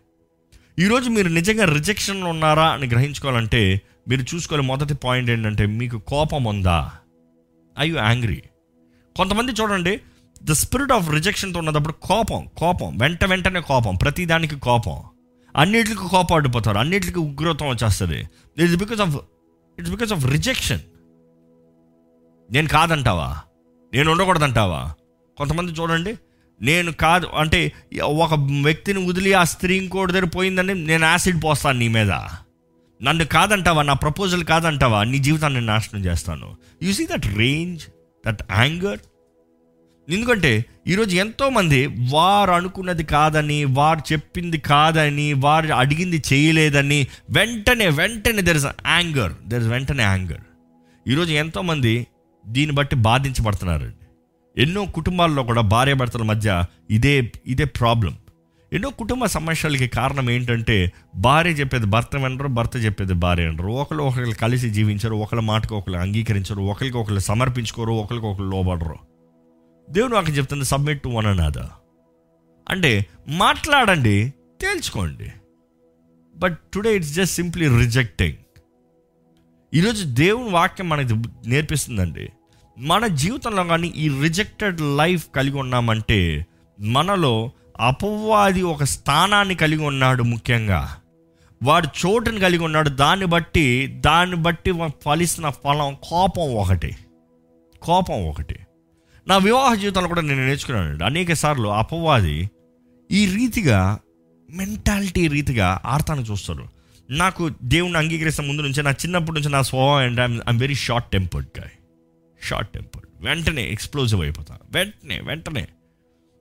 Speaker 1: ఈరోజు మీరు నిజంగా రిజెక్షన్లో ఉన్నారా అని గ్రహించుకోవాలంటే మీరు చూసుకోవాలి. మొదటి పాయింట్ ఏంటంటే మీకు కోపం ఉందా? ఐ యు యాంగ్రీ కొంతమంది చూడండి ద స్పిరిట్ ఆఫ్ రిజెక్షన్తో ఉన్నప్పుడు కోపం కోపం వెంట వెంటనే కోపం ప్రతిదానికి కోపం. అన్నిటికి కోపాడిపోతారు అన్నిటికి ఉగ్రతం వచ్చేస్తుంది. It's because of it's because of rejection నేను కాదంటావా? నేను ఉండకూడదంటావా? కొంతమంది చూడండి నేను కాదు అంటే ఒక వ్యక్తిని వదిలి ఆ స్త్రీ ఇంకోటి దగ్గర పోయిందని నేను యాసిడ్ పోస్తాను నీ మీద. నన్ను కాదంటావా? నా ప్రపోజల్ కాదంటావా? నీ జీవితాన్ని నేను నాశనం చేస్తాను. You see that range that anger ఎందుకంటే ఈరోజు ఎంతోమంది వారు అనుకున్నది కాదని వారు చెప్పింది కాదని వారు అడిగింది చేయలేదని వెంటనే వెంటనే there is anger there is వెంటనే యాంగర్ ఈరోజు ఎంతోమంది దీన్ని బట్టి బాధించబడుతున్నారండి. ఎన్నో కుటుంబాల్లో కూడా భార్యాభర్తల మధ్య ఇదే ఇదే ప్రాబ్లం ఎన్నో కుటుంబ సమస్యలకి కారణం ఏంటంటే భార్య చెప్పేది భర్త వినరు భర్త చెప్పేది భార్య అంటారు ఒకరు ఒకరు కలిసి జీవించరు ఒకరి మాటకు ఒకరు అంగీకరించరు ఒకరికి ఒకరు సమర్పించుకోరు ఒకరికి ఒకరు లోబడరు. దేవుడు నాకు చెప్తుంది సబ్మిట్ టు వన్ అనాథర్ అంటే మాట్లాడండి తేల్చుకోండి. But today it's just simply rejecting ఈరోజు దేవుని వాక్యం మనకి నేర్పిస్తుందండి. మన జీవితంలో కానీ ఈ రిజెక్టెడ్ లైఫ్ కలిగి ఉన్నామంటే మనలో అపవాది ఒక స్థానాన్ని కలిగి ఉన్నాడు ముఖ్యంగా. వాడు చోటుని కలిగి ఉన్నాడు. దాన్ని బట్టి దాన్ని బట్టి ఫలిస్తున్న ఫలం కోపం ఒకటి. కోపం ఒకటి. నా వివాహ జీవితంలో కూడా నేను నేర్చుకున్నానండి. అనేక సార్లు అపవాది ఈ రీతిగా మెంటాలిటీ రీతిగా ఆడతాను చూస్తారు నాకు దేవుణ్ణి అంగీకరిస్తున్న ముందు నుంచి నా చిన్నప్పటి నుంచి నా స్వభావం and I'm very short tempered guy short tempered వెంటనే ఎక్స్ప్లోజివ్ అయిపోతా వెంటనే వెంటనే.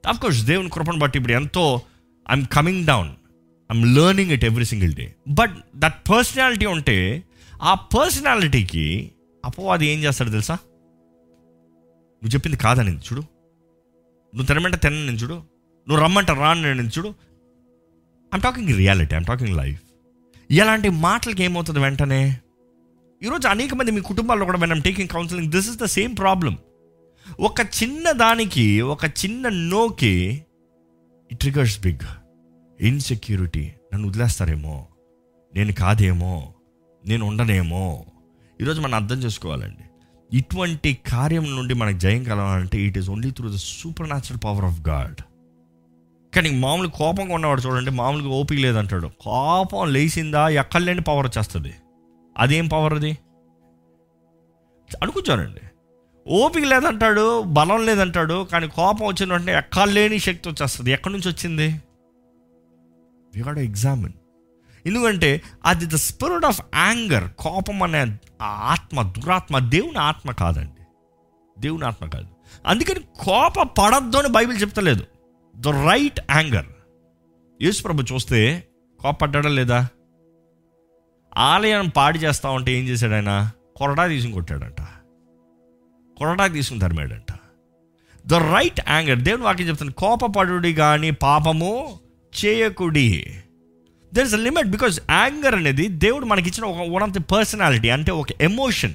Speaker 1: కోర్స్ దేవుని కృపను బట్టి ఇప్పుడు ఎంతో I'm coming down I'm learning it every single day but that personality ఉంటే ఆ పర్సనాలిటీకి అపవాది ఏం చేస్తాడు తెలుసా? నువ్వు చెప్పింది కాదని చూడు. నువ్వు తినమంటే తిన నేను చూడు. నువ్వు రమ్మంటే రాను నేను చూడు. I'm talking reality I'm talking life ఇలాంటి మాటలకి ఏమవుతుంది వెంటనే? ఈరోజు అనేక మంది మీ కుటుంబాల్లో కూడా మనం taking counselling this is the same problem ఒక చిన్న దానికి ఒక చిన్న నోకి ఇట్ ట్రిగర్స్ బిగ్ ఇన్సెక్యూరిటీ నన్ను వదిలేస్తారేమో? నేను కాదేమో? నేను ఉండనేమో? ఈరోజు మనం అర్థం చేసుకోవాలండి. ఇటువంటి కార్యం నుండి మనకు జయం కలవాలంటే it is only through the supernatural power of God కానీ మామూలు కోపంగా ఉన్నవాడు చూడండి మామూలుగా ఓపిక లేదంటాడు. కోపం లేచిందా? ఎక్కడ లేని పవర్ వచ్చేస్తుంది. అదేం పవర్ అది? అనుకుంటానండి. ఓపిక లేదంటాడు బలం లేదంటాడు కానీ కోపం వచ్చిన వెంటనే ఎక్కలేని శక్తి వచ్చేస్తుంది. ఎక్కడి నుంచి వచ్చింది? వి గాట్ ఎగ్జామిన్ ఎందుకంటే అది ద స్పిరిట్ ఆఫ్ యాంగర్ కోపం అనే ఆత్మ దురాత్మ దేవుని ఆత్మ కాదండి. దేవుని ఆత్మ కాదు. అందుకని కోప పడద్దు అని బైబిల్ చెప్తలేదు. ద రైట్ యాంగర్ యేసుప్రభు చూస్తే కోపడ్డా లేదా? ఆలయం పాడి చేస్తా ఉంటే ఏం చేశాడు ఆయన? కొరడా తీసుకుని కొట్టాడంట. కొరడా తీసుకుని తరిమాడంట ద రైట్ యాంగర్ దేవుని వాక్యం చెప్తాను కోపపడుడి కానీ పాపము చేయకుడి. There is a limit because anger అనేది దేవుడు మనకిచ్చిన ఒక వన్ ఆఫ్ ది పర్సనాలిటీ అంటే ఒక ఎమోషన్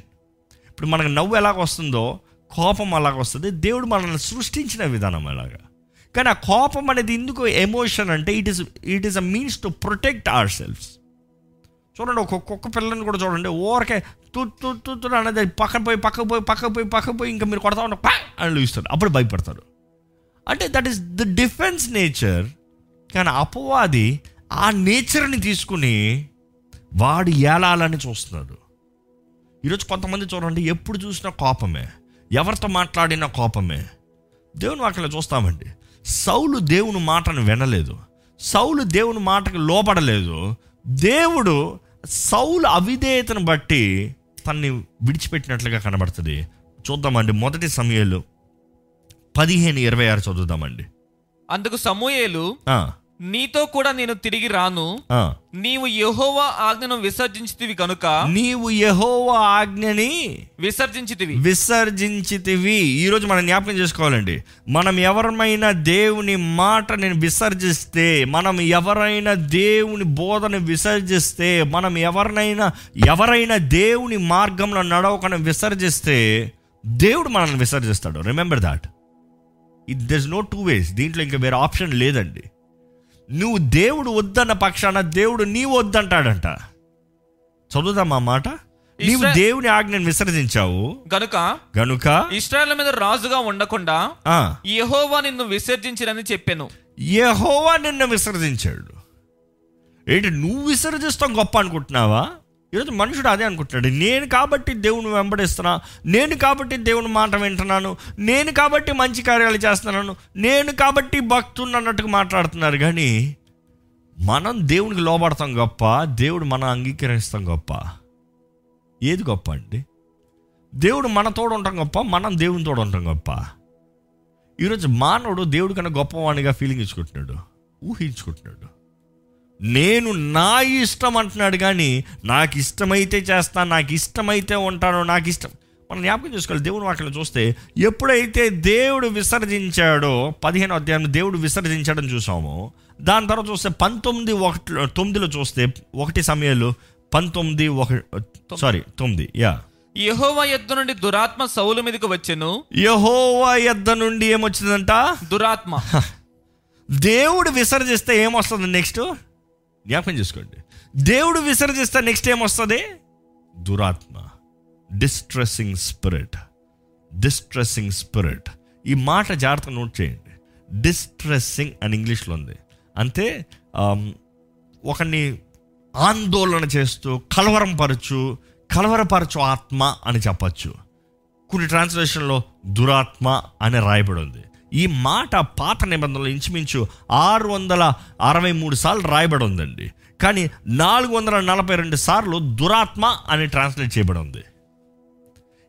Speaker 1: ఇప్పుడు మనకు నవ్వు ఎలాగ వస్తుందో కోపం అలాగ వస్తుంది దేవుడు మనల్ని సృష్టించిన విధానం అలాగా. కానీ ఆ కోపం అనేది ఎందుకు ఎమోషన్ అంటే it is it is a means to protect our selfs చూడండి ఒక కుక్క పిల్లని కూడా చూడండి. ఊరకే తు తు అనేది పక్కన పోయి పక్కకు పోయి పక్కకు పోయి పక్కకు పోయి ఇంకా మీరు కొడతా ఉంటే పా అని లూస్తారు అప్పుడు భయపడతారు అంటే that is the defence nature కానీ అపవాది ఆ నేచర్ని తీసుకుని వాడు ఏలాలని చూస్తున్నాడు. ఈరోజు కొంతమంది చూడండి ఎప్పుడు చూసినా కోపమే. ఎవరితో మాట్లాడినా కోపమే. దేవుని వాక్యలో చూస్తామండి. సౌలు దేవుని మాటను వినలేదు. సౌలు దేవుని మాటకు లోపడలేదు దేవుడు సౌలు అవిధేయతను బట్టి తన్ని విడిచిపెట్టినట్లుగా కనబడుతుంది. చూద్దామండి మొదటి సమయాలు పదిహేను ఇరవై ఆరు చదువుదామండి.
Speaker 2: అందుకు సమూయేలు
Speaker 1: ఆ,
Speaker 2: నీతో కూడా నేను తిరిగి రాను. నీవు యెహోవా ఆజ్ఞను విసర్జించితివి కనుక.
Speaker 1: నీవు యెహోవా ఆజ్ఞని
Speaker 2: విసర్జించితివి.
Speaker 1: విసర్జించితివి. ఈరోజు మనం జ్ఞాపకం చేసుకోవాలండి. మనం ఎవరమైనా దేవుని మాట నేను విసర్జిస్తే మనం ఎవరైనా దేవుని బోధన విసర్జిస్తే మనం ఎవరినైనా ఎవరైనా దేవుని మార్గంలో నడవకుండా విసర్జిస్తే దేవుడు మనల్ని విసర్జిస్తాడు. Remember that it there's no two ways దీంట్లో ఇంకా వేరే ఆప్షన్ లేదండి. నువ్వు దేవుడు వద్దన్న పక్షాన దేవుడు నీవు వద్దంటాడంట. చదువుదాం ఆ మాట? నీవు దేవుని ఆజ్ఞను విసర్జించావు.
Speaker 2: గనుక
Speaker 1: గనుక?
Speaker 2: ఇస్రాయల్ మీద రాజుగా ఉండకుండా యెహోవా నిన్ను విసర్జించిరని చెప్పాను.
Speaker 1: యెహోవా నిన్ను విసర్జించాడు. ఏంటి నువ్వు విసర్జిస్తాం గొప్ప అనుకుంటున్నావా? ఈరోజు మనుషుడు అదే అనుకుంటున్నాడు నేను కాబట్టి దేవుని వెంబడిస్తున్నా నేను కాబట్టి దేవుని మాట వింటున్నాను నేను కాబట్టి మంచి కార్యాలు చేస్తున్నాను నేను కాబట్టి భక్తుని అన్నట్టుగా మాట్లాడుతున్నారు. కానీ మనం దేవునికి లోబడతాం గొప్ప దేవుడు మనం అంగీకరిస్తాం గొప్ప. ఏది గొప్ప అండి? దేవుడు మన తోడు ఉంటాం గొప్ప మనం దేవుని తోడు ఉంటాం గొప్ప. ఈరోజు మానవుడు దేవుడి కన్నా గొప్పవాణిగా ఫీలింగ్ ఇచ్చుకుంటున్నాడు ఊహించుకుంటున్నాడు. నేను నా ఇష్టం అంటున్నాడు కానీ నాకు ఇష్టమైతే చేస్తాను నాకు ఇష్టమైతే ఉంటాను నాకు ఇష్టం మనం జ్ఞాపకం చేసుకోవాలి దేవుని వాక్యం చూస్తే ఎప్పుడైతే దేవుడు విసర్జించాడో పదిహేను అధ్యాయంలో దేవుడు విసర్జించాడని చూసామో. దాని తర్వాత చూస్తే పంతొమ్మిది ఒకటి తొమ్మిదిలో చూస్తే ఒకటి సమయంలో పంతొమ్మిది ఒక సారీ తొమ్మిది యా
Speaker 2: యెహోవా యొద్ద నుండి దురాత్మ సౌలు మీదకి వచ్చెను.
Speaker 1: యహోవా యొద్ద నుండి ఏమొచ్చిందంట?
Speaker 2: దురాత్మ.
Speaker 1: దేవుడు విసర్జిస్తే ఏమొస్తుంది నెక్స్ట్? జ్ఞాపకం చేసుకోండి. దేవుడు విసర్జిస్తే నెక్స్ట్ ఏమొస్తుంది దురాత్మ. డిస్ట్రెస్సింగ్ స్పిరిట్ డిస్ట్రెస్సింగ్ స్పిరిట్ ఈ మాట జాగ్రత్త నోట్ చేయండి. డిస్ట్రెస్సింగ్ అని ఇంగ్లీష్లో ఉంది. అంటే ఒకరిని ఆందోళన చేస్తూ కలవరంపరచు కలవరపరచు ఆత్మ అని చెప్పచ్చు. కొన్ని ట్రాన్స్లేషన్లో దురాత్మ అని రాయబడి ఉంది. ఈ మాట పాత నిబంధనలు ఇంచుమించు ఆరు వందల అరవై మూడు సార్లు రాయబడి ఉందండి. కానీ నాలుగు వందల నలభై రెండు సార్లు దురాత్మ అని ట్రాన్స్లేట్ చేయబడి ఉంది.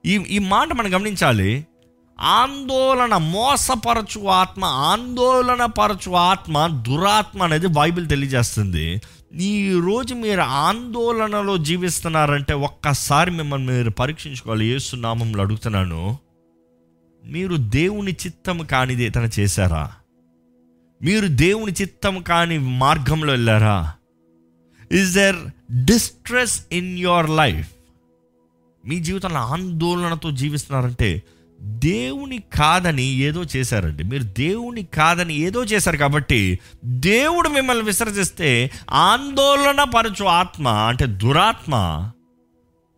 Speaker 1: ఈ ఈ మాట మనం గమనించాలి. ఆందోళన మోసపరచు ఆత్మ ఆందోళన పరచు ఆత్మ దురాత్మ అనేది బైబిల్ తెలియజేస్తుంది. ఈ రోజు మీరు ఆందోళనలో జీవిస్తున్నారంటే ఒక్కసారి మిమ్మల్ని మీరు పరీక్షించుకోవాలి. ఏసునామంలో అడుగుతున్నాను. మీరు దేవుని చిత్తం కానిది ఏదైనా చేశారా? మీరు దేవుని చిత్తం కాని మార్గంలో వెళ్ళారా? Is there distress in your life మీ జీవితంలో ఆందోళనతో జీవిస్తున్నారంటే దేవుని కాదని ఏదో చేశారండి. మీరు దేవుని కాదని ఏదో చేశారు కాబట్టి దేవుడు మిమ్మల్ని విసర్జిస్తే ఆందోళన పరచు ఆత్మ అంటే దురాత్మ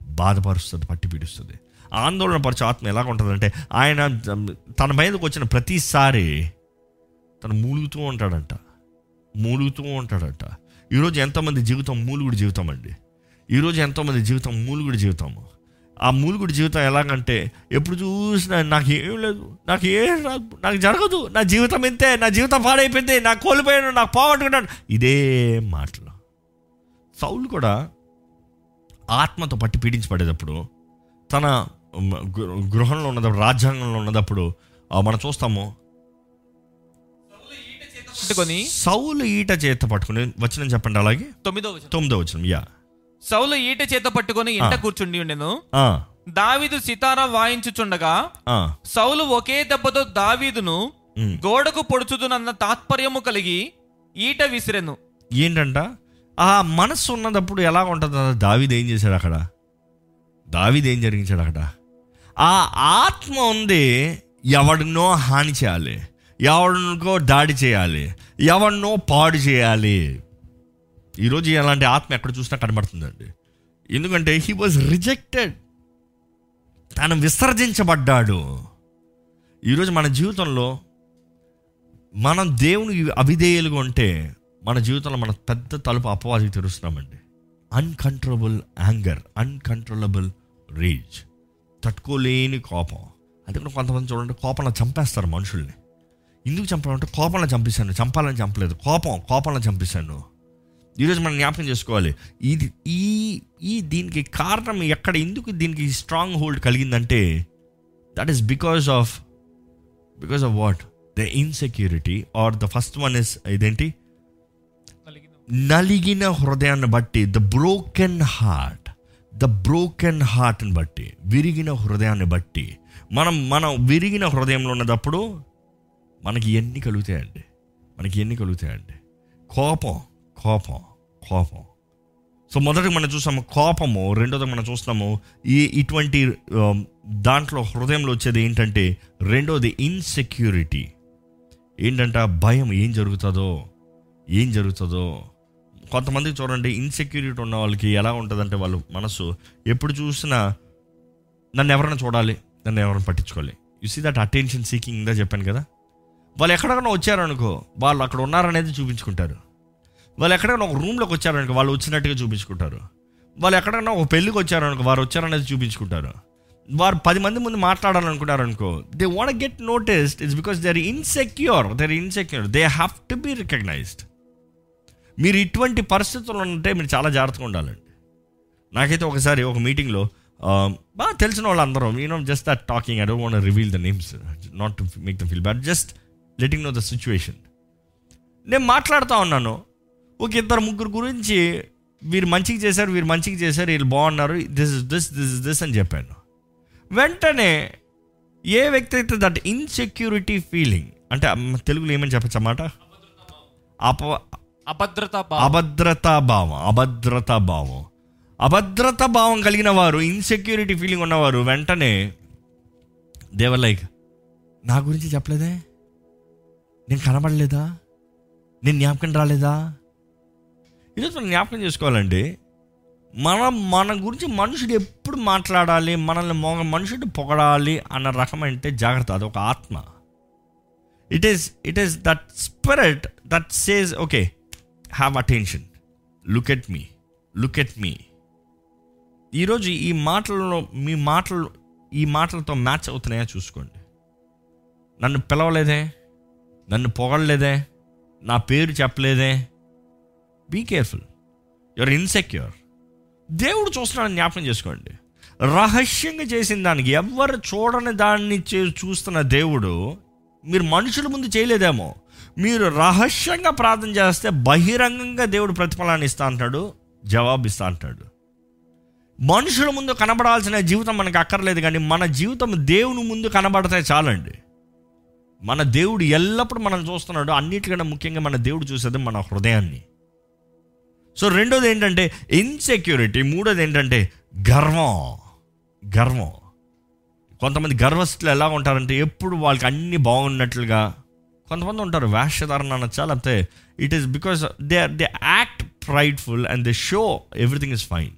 Speaker 1: బాధపరుస్తుంది పట్టి పీడిస్తుంది ఆందోళన పరచు ఆత్మ ఎలా ఉంటుందంటే ఆయన తన మీదకి వచ్చిన ప్రతిసారి తను మూలుగుతూ ఉంటాడంట. మూలుగుతూ ఉంటాడంట. ఈరోజు ఎంతోమంది జీవితం మూలుగుడి జీవితం అండి. ఈరోజు ఎంతోమంది జీవితం మూలుగుడి జీవితము ఆ మూలుగుడి జీవితం ఎలాగంటే ఎప్పుడు చూసినా నాకు ఏం లేదు నాకు ఏం రాదు నాకు జరగదు నా జీవితం ఇంతే నా జీవితం పాడైపోయింది నాకు కోల్పోయాను నాకు పోగొట్టుకున్నాను. ఇదే మాటలు. సౌలు కూడా ఆత్మతో పట్టి పీడించబడేటప్పుడు తన గృహంలో ఉన్నప్పుడు రాజ్యాంగంలో ఉన్నప్పుడు మనం చూస్తాము.
Speaker 2: పట్టుకొని
Speaker 1: సౌలు ఈట చేత పట్టుకుని వచ్చిన చెప్పండి అలాగే?
Speaker 2: తొమ్మిదో.
Speaker 1: తొమ్మిదో వచ్చిన యా.
Speaker 2: సౌలు ఈట చేత పట్టుకొని ఇంట. కూర్చుండి ఉండెను. దావీదు సితారా వాయించుచుండగా సౌలు ఒకే దెబ్బతో దావీదును. గోడకు పొడుచుదునన్న తాత్పర్యము కలిగి ఈట విసిరెను.
Speaker 1: ఏంటంట? ఆ మనస్సు ఉన్నదప్పుడు ఎలా ఉంటుంది దావీది ఏం చేశాడు అక్కడ? దావీది ఏం జరిగించాడు అక్కడ? ఆ ఆత్మ ఉంది ఎవడినో హాని చేయాలి ఎవడినో దాడి చేయాలి ఎవడినో పాడు చేయాలి. ఈరోజు అలాంటి ఆత్మ ఎక్కడ చూసినా కనబడుతుందండి. ఎందుకంటే హీ వాజ్ రిజెక్టెడ్ తను విసర్జించబడ్డాడు. ఈరోజు మన జీవితంలో మనం దేవుని అవిధేయులుగా ఉంటే మన జీవితంలో మన పెద్ద తలుపు అపవాదికి తెరుస్తున్నామండి. అన్కంట్రోలబుల్ యాంగర్ అన్కంట్రోలబుల్ రీజ్ తట్టుకోలేని కోపం. అది కూడా కొంతమంది చూడండి కోపంలో చంపేస్తారు మనుషుల్ని. ఎందుకు చంపాలంటే కోపంలో చంపేశాను చంపాలని చంపలేదు. కోపం కోపంలో చంపేశాను. ఈరోజు మనం జ్ఞాపకం చేసుకోవాలి. ఇది ఈ ఈ దీనికి కారణం ఎక్కడ ఎందుకు దీనికి stronghold కలిగిందంటే that is because of because of what the insecurity are the first one is ఇదేంటి? నలిగిన హృదయాన్ని బట్టి the broken heart the broken హార్ట్ని బట్టి విరిగిన హృదయాన్ని బట్టి మనం మనం విరిగిన హృదయంలో ఉన్నదప్పుడు మనకి ఎన్ని కలుగుతాయండి? మనకి ఎన్ని కలుగుతాయండి? కోపం కోపం కోపం. సో మొదటి మనం చూసాము కోపము రెండోది మనం చూస్తాము ఈ ఇటువంటి దాంట్లో హృదయంలో వచ్చేది ఏంటంటే రెండోది ఇన్సెక్యూరిటీ ఏంటంటే? భయం ఏం జరుగుతుందో? ఏం జరుగుతుందో? కొంతమంది చూడండి ఇన్సెక్యూరిటీ ఉన్న వాళ్ళకి ఎలా ఉంటుందంటే వాళ్ళు మనసు ఎప్పుడు చూసినా నన్ను ఎవరైనా చూడాలి నన్ను ఎవరైనా పట్టించుకోవాలి. You see that attention seeking ఇందా చెప్పాను కదా? వాళ్ళు ఎక్కడైనా వచ్చారనుకో వాళ్ళు అక్కడ ఉన్నారనేది చూపించుకుంటారు. వాళ్ళు ఎక్కడైనా ఒక రూమ్లోకి వచ్చారనుకో వాళ్ళు వచ్చినట్టుగా చూపించుకుంటారు. వాళ్ళు ఎక్కడైనా ఒక పెళ్ళికి వచ్చారనుకో వారు వచ్చారనేది చూపించుకుంటారు. వారు పది మంది ముందు మాట్లాడాలనుకున్నారు అనుకో they want get noticed it's because they are insecure they are insecure they have to be recognised మీరు ఇటువంటి పరిస్థితుల్లో ఉంటే మీరు చాలా జాగ్రత్తగా ఉండాలండి. నాకైతే ఒకసారి ఒక మీటింగ్లో బాగా తెలిసిన వాళ్ళందరూ you know just that talking I don't want reveal the names not to make the feel bad just letting know the situation నేను మాట్లాడుతూ ఉన్నాను. ఒక ఇద్దరు ముగ్గురు గురించి వీరు మంచిగా చేశారు వీరు మంచిగా చేశారు వీళ్ళు బాగున్నారు this is this this is this అని చెప్పాను. వెంటనే ఏ వ్యక్తి అయితే దట్ ఇన్సెక్యూరిటీ ఫీలింగ్ అంటే తెలుగులో ఏమని చెప్పచ్చు అన్నమాట? అప
Speaker 2: అభద్రత
Speaker 1: అభద్రతా భావం అభద్రతా భావం అభద్రతా భావం కలిగిన వారు ఇన్సెక్యూరిటీ ఫీలింగ్ ఉన్నవారు వెంటనే దేవర్ లైక్ నా గురించి చెప్పలేదే? నేను కనబడలేదా? నేను జ్ఞాపకం రాలేదా? ఈరోజు మనం జ్ఞాపకం చేసుకోవాలండి మనం మన గురించి మనుషుడు ఎప్పుడు మాట్లాడాలి మనల్ని మొగ మనుషుడు పొగడాలి అన్న రకం అంటే జాగ్రత్త అది ఒక ఆత్మ. It is it is that spirit that says okay have attention look at me look at me ఈరోజు ఈ మాటలలో మీ మాటలు ఈ మాటలతో మ్యాచ్ అవుతున్నాయా చూసుకోండి. నన్ను పిలవలేదే? నన్ను పొగడలేదే? నా పేరు చెప్పలేదే? బీ కేర్ఫుల్ యువర్ ఇన్సెక్యూర్ దేవుడు చూస్తున్నాడని జ్ఞాపకం చేసుకోండి. రహస్యంగా చేసిన దానికి ఎవ్వరు చూడని దాన్ని చే- చూస్తున్న దేవుడు మీరు మనుషుల ముందు చేయలేదేమో. మీరు రహస్యంగా ప్రార్థన చేస్తే బహిరంగంగా దేవుడు ప్రతిఫలాన్ని ఇస్తా అంటాడు జవాబు ఇస్తా అంటాడు. మనుషుల ముందు కనబడాల్సిన జీవితం మనకు అక్కర్లేదు కానీ మన జీవితం దేవుని ముందు కనబడితే చాలండి. మన దేవుడు ఎల్లప్పుడూ మనం చూస్తున్నాడు అన్నిటికన్నా ముఖ్యంగా మన దేవుడు చూసేది మన హృదయాన్ని. సో రెండోది ఏంటంటే ఇన్సెక్యూరిటీ మూడోది ఏంటంటే గర్వం. గర్వం. కొంతమంది గర్వస్థులు ఎలా ఉంటారంటే ఎప్పుడు వాళ్ళకి అన్ని బాగున్నట్లుగా కొంతమంది ఉంటారు వేషధారణ అనొచ్చా? లేకపోతే it is because they they act prideful and they show everything is fine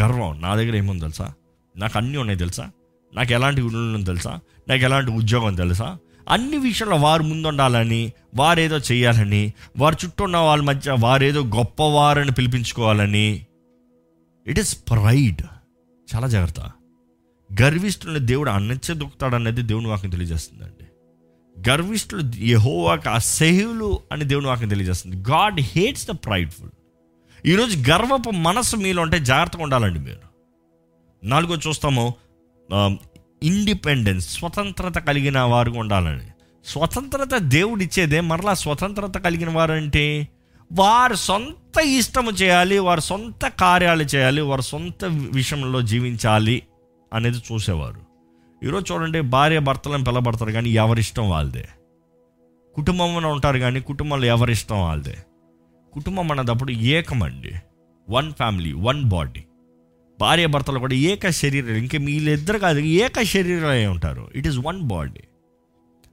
Speaker 1: గర్వం నా దగ్గర ఏముంది తెలుసా? నాకు అన్నీ ఉన్నాయి తెలుసా? నాకు ఎలాంటి ఇల్లు తెలుసా? నాకు ఎలాంటి ఉద్యోగం తెలుసా? అన్ని విషయంలో వారు ముందుండాలని వారేదో చేయాలని వారి చుట్టూ ఉన్న వాళ్ళ మధ్య వారేదో గొప్పవారని పిలిపించుకోవాలని. ఇట్ ఈస్ ప్రైడ్ చాలా జాగ్రత్త. గర్విస్తున్న దేవుడు అన్నెచ్చదొక్కుతాడు అనేది దేవుని వాక్యం తెలియజేస్తుందండి. గర్విష్ఠులు యహోవాకి అసహ్యులు అని దేవుని వాక్యం తెలియజేస్తుంది. God hates the prideful. ఈరోజు గర్వపు మనసు మీలో ఉంటే జాగ్రత్తగా ఉండాలండి మీరు. నాలుగో చూస్తాము ఇండిపెండెన్స్ స్వతంత్రత కలిగిన వారు ఉండాలని. స్వతంత్రత దేవుడు ఇచ్చేదే మరలా స్వతంత్రత కలిగిన వారంటే వారు సొంత ఇష్టము చేయాలి వారి సొంత కార్యాలు చేయాలి వారి సొంత విషయంలో జీవించాలి అనేది చూసేవారు. ఈరోజు చూడండి భార్య భర్తలను పిలబడతారు కానీ ఎవరిష్టం వాళ్ళదే. కుటుంబంలో ఉంటారు కానీ కుటుంబంలో ఎవరిష్టం వాళ్ళదే. కుటుంబం అన్నదప్పుడు ఏకమండి వన్ ఫ్యామిలీ వన్ బాడీ భార్య భర్తలు కూడా ఏక శరీరాలు. ఇంకా వీళ్ళిద్దరు కాదు ఏక శరీరమే ఉంటారు. ఇట్ ఈస్ వన్ బాడీ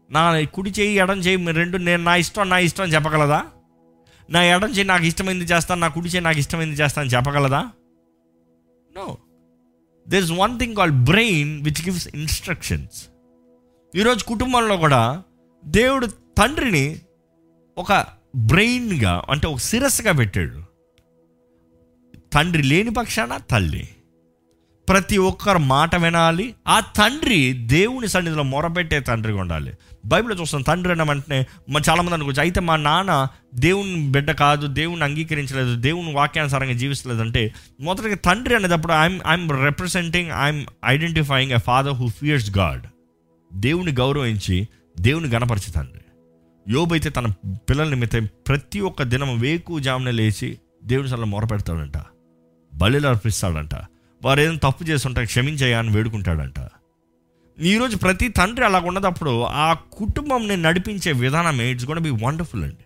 Speaker 1: నా కుడి చేయి ఎడం చేయి రెండు నేను నా ఇష్టం నా ఇష్టం చెప్పగలదా? నా ఎడం చేయి నాకు ఇష్టమైంది చేస్తాను నా కుడి చేయి నాకు ఇష్టమైంది చేస్తాను అని చెప్పగలదా? No this is one thing call brain which gives instructions ఈరోజు కుటుంబంలో కూడా దేవుడు తండ్రిని ఒక బ్రెయిన్గా అంటే ఒక శిరస్సుగా పెట్టాడు. తండ్రి లేని పక్షాన తల్లి. ప్రతి ఒక్కరు మాట వినాలి. ఆ తండ్రి దేవుని సన్నిధిలో మొరపెట్టే తండ్రిగా ఉండాలి. బైబిల్లో చూస్తాం తండ్రి అన్న వెంటనే మా చాలామంది అనుకోవచ్చు అయితే మా నాన్న దేవుని బిడ్డ కాదు దేవుని అంగీకరించలేదు దేవుని వాక్యానుసారంగా జీవిస్తలేదంటే మొదటిగా తండ్రి అనేటప్పుడు I'm I'm representing I'm identifying a father who fears God దేవుని గౌరవించి దేవుని గణపరిచే తండ్రి. యోబైతే తన పిల్లల నిమిత్తం ప్రతి ఒక్క దినం వేకు జామున లేచి దేవుని సల్ల మొరపెడతాడంట బలిలు అర్పిస్తాడంట వారు ఏదైనా తప్పు చేస్తుంటే క్షమించేయా అని వేడుకుంటాడంట. ఈరోజు ప్రతి తండ్రి అలాగ ఉన్నదప్పుడు ఆ కుటుంబంని నడిపించే విధానమే ఇట్స్ కూడా బి వండర్ఫుల్ అండి.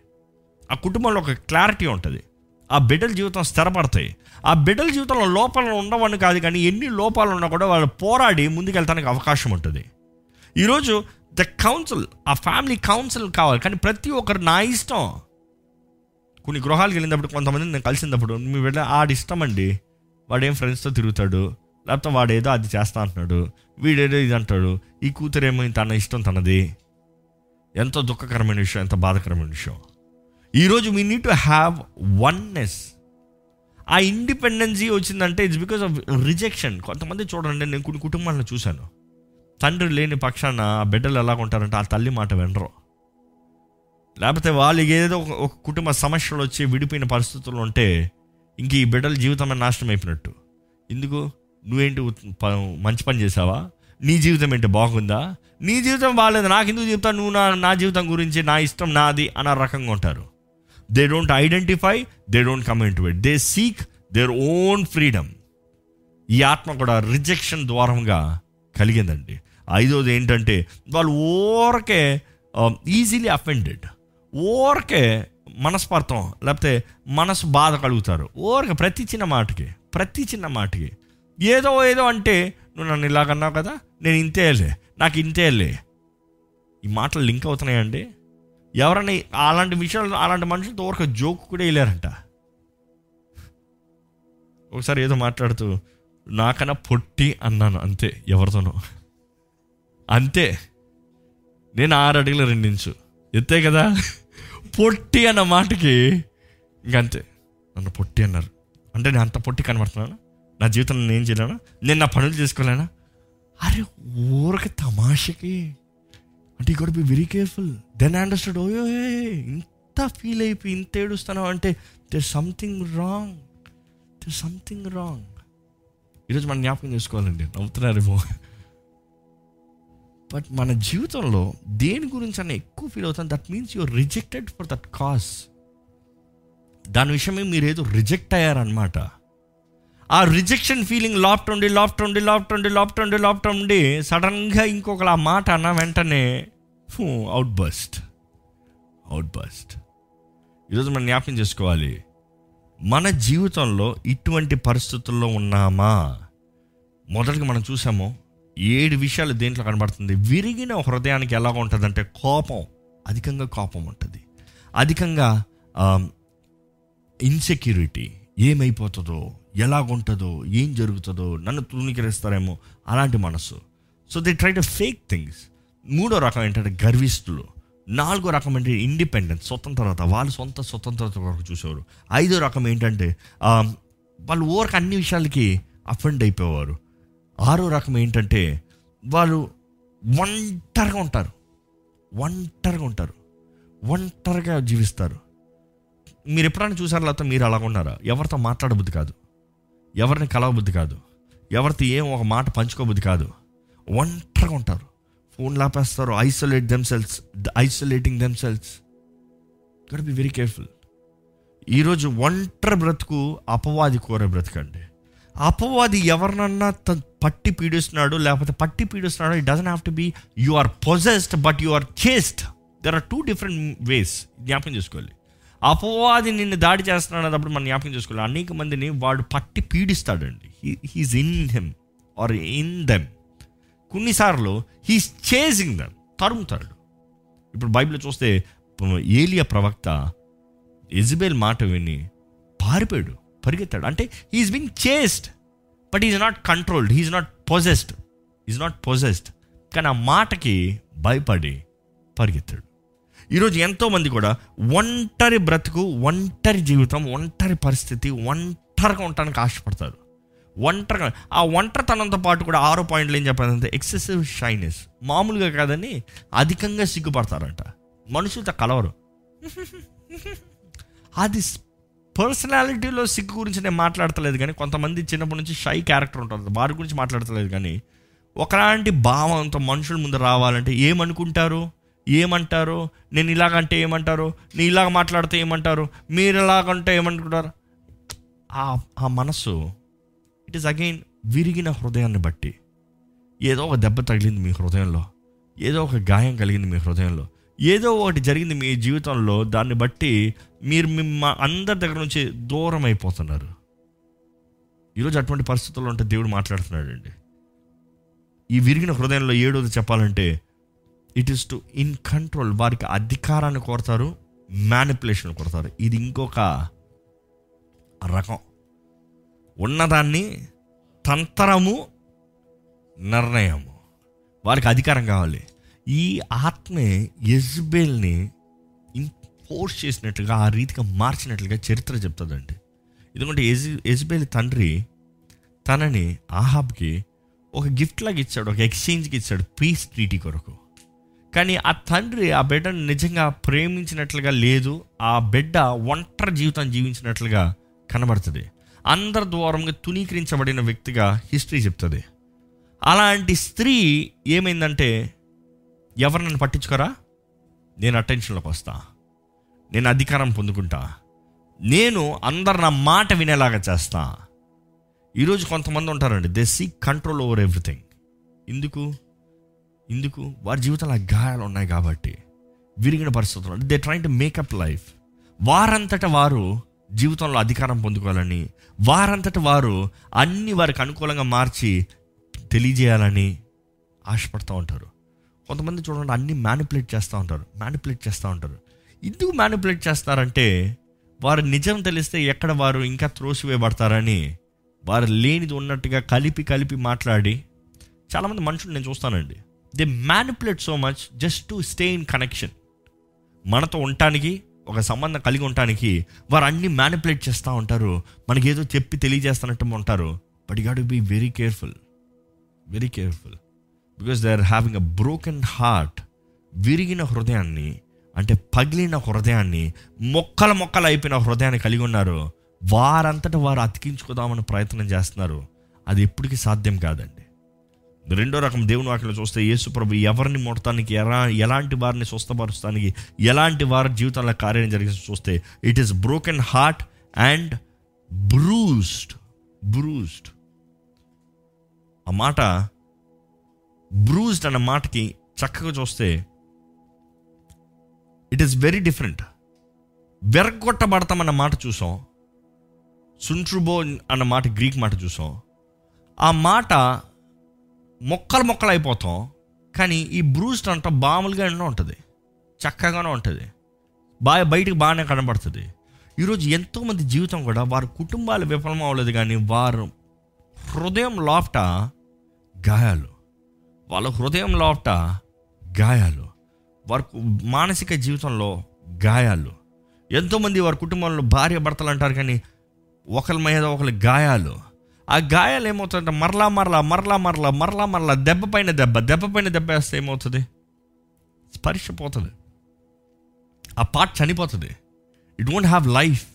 Speaker 1: ఆ కుటుంబంలో ఒక క్లారిటీ ఉంటుంది. ఆ బిడ్డల జీవితం స్థిరపడతాయి. ఆ బిడ్డల జీవితంలో లోపాలు ఉండవని కాదు కానీ ఎన్ని లోపాలు ఉన్నా కూడా వాళ్ళు పోరాడి ముందుకెళ్తానికి అవకాశం ఉంటుంది. ఈరోజు ద కౌన్సిల్ ఆ ఫ్యామిలీ కౌన్సిల్ కావాలి. కానీ ప్రతి ఒక్కరు నా ఇష్టం. కొన్ని గృహాలకు వెళ్ళినప్పుడు కొంతమంది నేను కలిసినప్పుడు మీ వెళ్ళి ఆడి ఇష్టం అండి. వాడేం ఫ్రెండ్స్తో తిరుగుతాడు. లేకపోతే వాడేదో అది చేస్తా అంటున్నాడు వీడేదో ఇది అంటాడు ఈ కూతురేమో తన ఇష్టం తనది. ఎంతో దుఃఖకరమైన విషయం ఎంత బాధకరమైన విషయం. ఈరోజు we need to have oneness ఆ ఇండిపెండెన్సీ వచ్చిందంటే ఇట్స్ బికాస్ ఆఫ్ రిజెక్షన్ కొంతమంది చూడండి నేను కొన్ని కుటుంబాలను చూశాను. తండ్రి లేని పక్షాన ఆ బిడ్డలు ఎలా ఉంటారంటే ఆ తల్లి మాట వినరు. లేకపోతే వాళ్ళకి ఏదో ఒక- కుటుంబ సమస్యలు వచ్చి విడిపోయిన పరిస్థితులు ఉంటే ఇంక ఈ బిడ్డల జీవితమే నాశనం అయిపోయినట్టు. ఎందుకు? నువ్వేంటి మంచి పని చేసావా నీ జీవితం ఏంటి? బాగుందా? నీ జీవితం బాగాలేదు. నాకు ఎందుకు చెప్తాను నువ్వు నా నా జీవితం గురించి నా ఇష్టం నాది అన్న రకంగా ఉంటారు. They don't identify they don't come in to it they seek their own freedom ఈ ఆత్మ కూడా రిజెక్షన్ ద్వారంగా కలిగిందండి. ఐదోది ఏంటంటే వాళ్ళు ఓరకే ఈజీలీ అఫెండెడ్ ఓరకే మనస్పార్థం లేకపోతే మనసు బాధ కలుగుతారు. ఓరక ప్రతి చిన్న మాటకి ప్రతి చిన్న మాటకి ఏదో ఏదో అంటే నువ్వు నన్ను ఇలాగన్నావు కదా నేను ఇంతేలే నాకు ఇంతేలే ఈ మాటలు లింక్ అవుతున్నాయండి. ఎవరైనా అలాంటి విషయాలు అలాంటి మనుషులతో ఊరక జోక్ కూడా వేయలేరంట. ఒకసారి ఏదో మాట్లాడుతూ నాకన్నా పొట్టి అన్నాను అంతే ఎవరితోనో. అంతే. నేను ఆరు అడుగుల రెండించు. ఎత్తే కదా? పొట్టి అన్న మాటకి ఇంకంతే. నన్ను పొట్టి అన్నారు. అంటే నేను అంత పొట్టి కనబడుతున్నాను? నా జీవితంలో నేను ఏం చేయలేనా? నేను నా పనులు చేసుకోలేనా? అరే ఊరకి తమాషకి. అంటే ఈ be very careful then understand OYO ఇంత ఫీల్ అయిపోయి ఇంత ఏడుస్తున్నావు అంటే there something wrong there something wrong ఈరోజు మనం జ్ఞాపకం చేసుకోవాలండి. నవ్వుతున్నారేమో. బట్ మన జీవితంలో దేని గురించి అన్న ఎక్కువ ఫీల్ అవుతాను that means you're rejected for that cause దాని విషయమే మీరు ఏదో రిజెక్ట్ అయ్యారనమాట ఆ రిజెక్షన్ ఫీలింగ్ లాప్ట్ ఉండి లాఫ్ట్ ఉండి లాప్ట్ ఉండి లాప్ట్ ఉండి లాప్ట్ ఉండి సడన్గా ఇంకొకరు ఆ మాట అన్న వెంటనే అవుట్ బస్ట్ అవుట్ బస్ట్ ఈరోజు మనం జ్ఞాపకం చేసుకోవాలి. మన జీవితంలో ఇటువంటి పరిస్థితుల్లో ఉన్నామా? మొదటిగా మనం చూసాము ఏడు విషయాలు దేంట్లో కనబడుతుంది. విరిగిన హృదయానికి ఎలా ఉంటుందంటే కోపం అధికంగా కోపం ఉంటుంది. అధికంగా ఇన్సెక్యూరిటీ ఏమైపోతుందో ఎలాగుంటుందో ఏం జరుగుతుందో నన్ను తూనికరిస్తారేమో అలాంటి మనసు so they try to fake things మూడో రకం ఏంటంటే గర్విస్తులు నాలుగో రకం అంటే ఇండిపెండెన్స్ స్వతంత్రత వాళ్ళు సొంత స్వతంత్రత కొరకు చూసేవారు. ఐదో రకం ఏంటంటే వాళ్ళు ఓరకు అన్ని విషయాలకి అఫెండ్ అయిపోయేవారు. ఆరో రకం ఏంటంటే వాళ్ళు ఒంటరిగా ఉంటారు. ఒంటరిగా ఉంటారు. ఒంటరిగా జీవిస్తారు. మీరు ఎప్పుడైనా చూసారు లేకపోతే మీరు అలాగ ఉన్నారా ఎవరితో మాట్లాడబుద్ధి కాదు. ఎవరిని కలవబుద్ధి కాదు. ఎవరితో ఏం ఒక మాట పంచుకోబుద్ధి కాదు. ఒంటరిగా ఉంటారు. Phone లాపేస్తారు isolate themselves isolating themselves God be very careful ఈరోజు ఒంటరి బ్రతుకు అపవాది కోరే బ్రతకండి. అపవాది ఎవరినన్నా తను పట్టి పీడిస్తున్నాడు లేకపోతే పట్టి పీడిస్తున్నాడు it doesn't have to be you are possessed but you are chased there are two different ways జ్ఞాపకం చేసుకోవాలి. అపవాది నిన్ను దాడి చేస్తున్నాడు అన్నప్పుడు మనం జ్ఞాపకం చేసుకోవాలి. అనేక మందిని వాడు పట్టి పీడిస్తాడండి. He's in him or in them కొన్నిసార్లు హీస్ చేసింగ్ దెమ్ తరుముతాడు. ఇప్పుడు బైబిల్ చూస్తే ఏలియా ప్రవక్త ఎజబేల్ మాట విని పారిపోయాడు పరిగెత్తాడు. అంటే he's been chased but is not controlled he's not possessed is not possessed కానీ ఆ మాటకి భయపడి పరిగెత్తాడు. ఈరోజు ఎంతోమంది కూడా ఒంటరి బ్రతుకు ఒంటరి జీవితం ఒంటరి పరిస్థితి ఒంటరిగా ఉండటానికి ఆశపడతారు. ఒంటరిగా ఆ ఒంటరితనంతో పాటు కూడా ఆరో పాయింట్లు ఏం చెప్పారంటే ఎక్సెసివ్ షైనెస్ మామూలుగా కాదని అధికంగా సిగ్గుపడతారంట. మనుషులతో కలవరు. అది పర్సనాలిటీలో సిగ్గు గురించి నేను మాట్లాడతలేదు కానీ కొంతమంది చిన్నప్పటి నుంచి షై క్యారెక్టర్ ఉంటుంది. వారి గురించి మాట్లాడతలేదు కానీ ఒకలాంటి భావంతో మనుషుల ముందు రావాలంటే ఏమనుకుంటారు? ఏమంటారు? నేను ఇలాగంటే ఏమంటారు? నేను ఇలాగ మాట్లాడితే ఏమంటారు? మీరు ఇలాగంటే ఏమనుకుంటారు? ఆ ఆ మనస్సు ఇట్ ఈస్ అగైన్ విరిగిన హృదయాన్ని బట్టి ఏదో ఒక దెబ్బ తగిలింది మీ హృదయంలో ఏదో ఒక గాయం కలిగింది మీ హృదయంలో ఏదో ఒకటి జరిగింది మీ జీవితంలో దాన్ని బట్టి మీరు మిమ్మ అందరి దగ్గర నుంచి దూరం అయిపోతున్నారు. ఈరోజు అటువంటి పరిస్థితుల్లో ఉంటే దేవుడు మాట్లాడుతున్నాడు అండి ఈ విరిగిన హృదయంలో ఏడోది చెప్పాలంటే it is to in control వారికి అధికారాన్ని కోరతారు మ్యానిపులేషన్ కొడతారు ఇది ఇంకొక రకం. ఉన్నదాన్ని తంత్రము నిర్ణయము. వారికి అధికారం కావాలి. ఈ ఆత్మే యజ్బేల్ని ఫోర్స్ చేసినట్లుగా ఆ రీతిగా మార్చినట్లుగా చరిత్ర చెప్తుందండి. ఎందుకంటే యజ్ యజ్బేల్ తండ్రి తనని ఆహాబ్కి ఒక గిఫ్ట్ లాగా ఇచ్చాడు ఒక ఎక్స్చేంజ్కి ఇచ్చాడు పీస్ ట్రీటీ కొరకు. కానీ ఆ తండ్రి ఆ బిడ్డను నిజంగా ప్రేమించినట్లుగా లేదు ఆ బిడ్డ ఒంటరి జీవితం జీవించినట్లుగా కనబడుతుంది. అందరి ద్వారంగా తునీకరించబడిన వ్యక్తిగా హిస్టరీ చెప్తుంది. అలాంటి స్త్రీ ఏమైందంటే ఎవరు నన్ను పట్టించుకోరా? నేను అటెన్షన్లోకి వస్తా. నేను అధికారం పొందుకుంటా. నేను అందరు నా మాట వినేలాగా చేస్తా. ఈరోజు కొంతమంది ఉంటారండి they seek control over everything ఎందుకు? ఎందుకు వారి జీవితంలో గాయాలు ఉన్నాయి కాబట్టి విరిగిన పరిస్థితులు they trying to make up life వారంతట వారు జీవితంలో అధికారం పొందుకోవాలని వారంతట వారు అన్ని వారికి అనుకూలంగా మార్చి తెలియజేయాలని ఆశపడుతూ ఉంటారు. కొంతమంది చూడండి అన్ని మ్యానిపులేట్ చేస్తూ ఉంటారు మ్యానిపులేట్ చేస్తూ ఉంటారు. ఎందుకు మ్యానిపులేట్ చేస్తారంటే వారు నిజం తెలిస్తే ఎక్కడ వారు ఇంకా త్రోసివేయబడతారని వారు లేనిది ఉన్నట్టుగా కలిపి కలిపి మాట్లాడి చాలామంది మనుషులు నేను చూస్తానండి. They manipulate so much just to stay in connection మనతో ఉండటానికి ఒక సంబంధం కలిగి ఉండటానికి వారు అన్ని మ్యానిపులేట్ చేస్తూ ఉంటారు. మనకి ఏదో చెప్పి తెలియజేస్తున్నట్టు ఉంటారు. But you to be very careful very careful because they are having a broken heart విరిగిన హృదయాన్ని అంటే పగిలిన హృదయాన్ని మొక్కల మొక్కలు అయిపోయిన హృదయాన్ని కలిగి ఉన్నారు. వారంతటా వారు అతికించుకుందామని ప్రయత్నం చేస్తున్నారు. అది ఎప్పటికీ సాధ్యం కాదండి. రెండో రకం దేవుని వాక్యం చూస్తే యేసు ప్రభు ఎవరిని ముడటానికి ఎలా ఎలాంటి వారిని స్వస్థపరుస్తానికి ఎలాంటి వారి జీవితంలో కార్యం జరిగి చూస్తే it is broken heart and bruised bruised ఆ మాట బ్రూస్డ్ అన్న మాటకి చక్కగా చూస్తే ఇట్ ఈస్ వెరీ డిఫరెంట్ వెరగొట్టబడతామన్న మాట చూసాం. సుంట్రుబో అన్న మాట గ్రీక్ మాట చూసాం. ఆ మాట మొక్కలు మొక్కలు అయిపోతాం. కానీ ఈ బ్రూస్ట్ అంట బాములుగానే ఉంటుంది. చక్కగానే ఉంటుంది. బాగా బయటికి బాగానే కనబడుతుంది. ఈరోజు ఎంతోమంది జీవితం కూడా వారి కుటుంబాలు విఫలం అవ్వలేదు కానీ వారు హృదయం లోపట గాయాలు. వాళ్ళ హృదయం లోపట గాయాలు. వారి మానసిక జీవితంలో గాయాలు. ఎంతోమంది వారి కుటుంబంలో భార్య భర్తలు అంటారు కానీ ఒకరి మీద ఒకరి గాయాలు. ఆ గాయాలు ఏమవుతుందంటే మరలా మరలా మరలా మరలా మరలా మరలా దెబ్బ పైన దెబ్బ దెబ్బ పైన దెబ్బ వేస్తే ఏమవుతుంది? స్పర్శ పోతుంది. ఆ పార్ట్ చనిపోతుంది. ఇట్ డోంట్ హ్యావ్ లైఫ్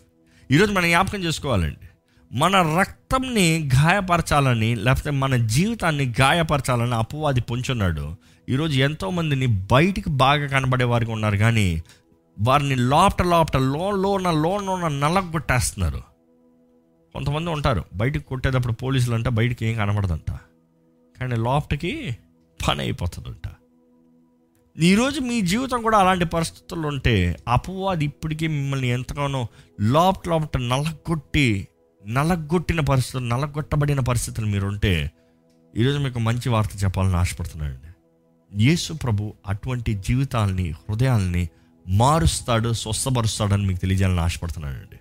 Speaker 1: ఈరోజు మనం జ్ఞాపకం చేసుకోవాలండి. మన రక్తంని గాయపరచాలని లేకపోతే మన జీవితాన్ని గాయపరచాలని అపవాది పొంచున్నాడు. ఈరోజు ఎంతోమందిని బయటికి బాగా కనబడే వారికి ఉన్నారు కానీ వారిని లోపట లోపట లో లోన లోన నలగొట్టేస్తున్నారు. కొంతమంది ఉంటారు. బయటికి కొట్టేటప్పుడు పోలీసులు అంటే బయటికి ఏం కనబడదంట. కానీ లోపటికి పని అయిపోతుందంట. ఈరోజు మీ జీవితం కూడా అలాంటి పరిస్థితుల్లో ఉంటే అపవాది ఇప్పటికీ మిమ్మల్ని ఎంతగానో లోపట లోపట నలగొట్టి నలగొట్టిన పరిస్థితులు నలగొట్టబడిన పరిస్థితులు మీరు ఉంటే ఈరోజు మీకు మంచి వార్త చెప్పాలని ఆశపడుతున్నానండి. యేసు ప్రభు అటువంటి జీవితాలని హృదయాల్ని మారుస్తాడు స్వస్థపరుస్తాడని మీకు తెలియజేయాలని ఆశపడుతున్నానండి.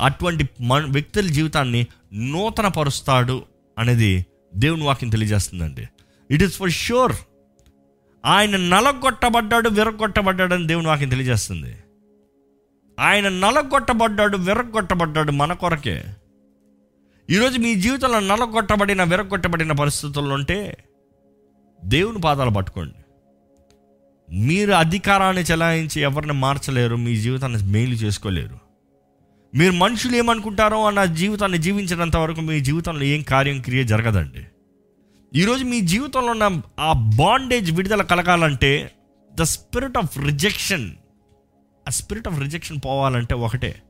Speaker 1: అటువంటి మన వ్యక్తుల జీవితాన్ని నూతన పరుస్తాడు అనేది దేవుని వాక్యం తెలియజేస్తుందండి. ఇట్ ఈస్ ఫర్ షూర్ ఆయన నలగొట్టబడ్డాడు విరగొట్టబడ్డాడు అని దేవుని వాక్యం తెలియజేస్తుంది. ఆయన నలగొట్టబడ్డాడు విరగొట్టబడ్డాడు మన కొరకే. ఈరోజు మీ జీవితంలో నలగొట్టబడిన విరగొట్టబడిన పరిస్థితుల్లో ఉంటే దేవుని పాదాలు పట్టుకోండి. మీరు అధికారాన్ని చెలాయించి ఎవరిని మార్చలేరు మీ జీవితాన్ని మేలు చేసుకోలేరు. మీరు మనుషులు ఏమనుకుంటారో అన్న జీవితాన్ని జీవించినంత వరకు మీ జీవితంలో ఏం కార్యం క్రియ జరగదండి. ఈరోజు మీ జీవితంలో ఉన్న ఆ బాండేజ్ విడుదల కలగాలంటే ద స్పిరిట్ ఆఫ్ రిజెక్షన్ ఆ స్పిరిట్ ఆఫ్ రిజెక్షన్ పోవాలంటే ఒకటే.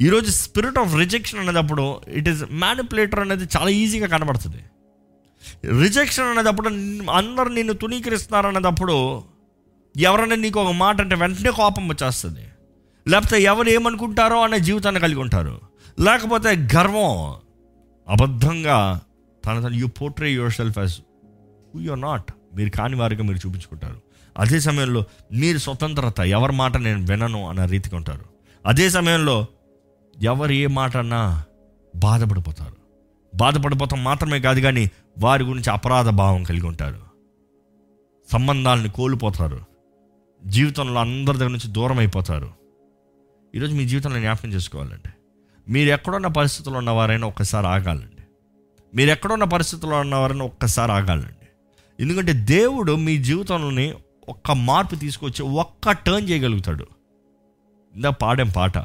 Speaker 1: ఈరోజు స్పిరిట్ ఆఫ్ రిజెక్షన్ అనేటప్పుడు ఇట్ ఈస్ మ్యానిపులేటర్ అనేది చాలా ఈజీగా కనబడుతుంది. రిజెక్షన్ అనేటప్పుడు అందరు నిన్ను తునీకరిస్తున్నారు అనేటప్పుడు ఎవరైనా నీకు ఒక మాట అంటే వెంటనే కోపం వచ్చేస్తుంది. లేకపోతే ఎవరు ఏమనుకుంటారో అనే జీవితాన్ని కలిగి ఉంటారు. లేకపోతే గర్వం అబద్ధంగా తన తన you portray yourself as who you're not మీరు కాని వారిగా మీరు చూపించుకుంటారు. అదే సమయంలో మీరు స్వతంత్రత ఎవరి మాట నేను వినను అన్న రీతిగా ఉంటారు. అదే సమయంలో ఎవరు ఏ మాట అన్నా బాధపడిపోతారు. బాధపడిపోతాం మాత్రమే కాదు కానీ వారి గురించి అపరాధ భావం కలిగి ఉంటారు. సంబంధాలను కోల్పోతారు. జీవితంలో అందరి దగ్గర నుంచి దూరం అయిపోతారు. ఈరోజు మీ జీవితంలో జ్ఞాపకం చేసుకోవాలండి. మీరు ఎక్కడున్న పరిస్థితుల్లో ఉన్నవారైనా ఒక్కసారి ఆగాలండి. మీరు ఎక్కడున్న పరిస్థితుల్లో ఉన్నవారైనా ఒక్కసారి ఆగాలండి. ఎందుకంటే దేవుడు మీ జీవితంలోని ఒక్క మార్పు తీసుకొచ్చి ఒక్క టర్న్ చేయగలుగుతాడు. ఇందా పాడేం పాట?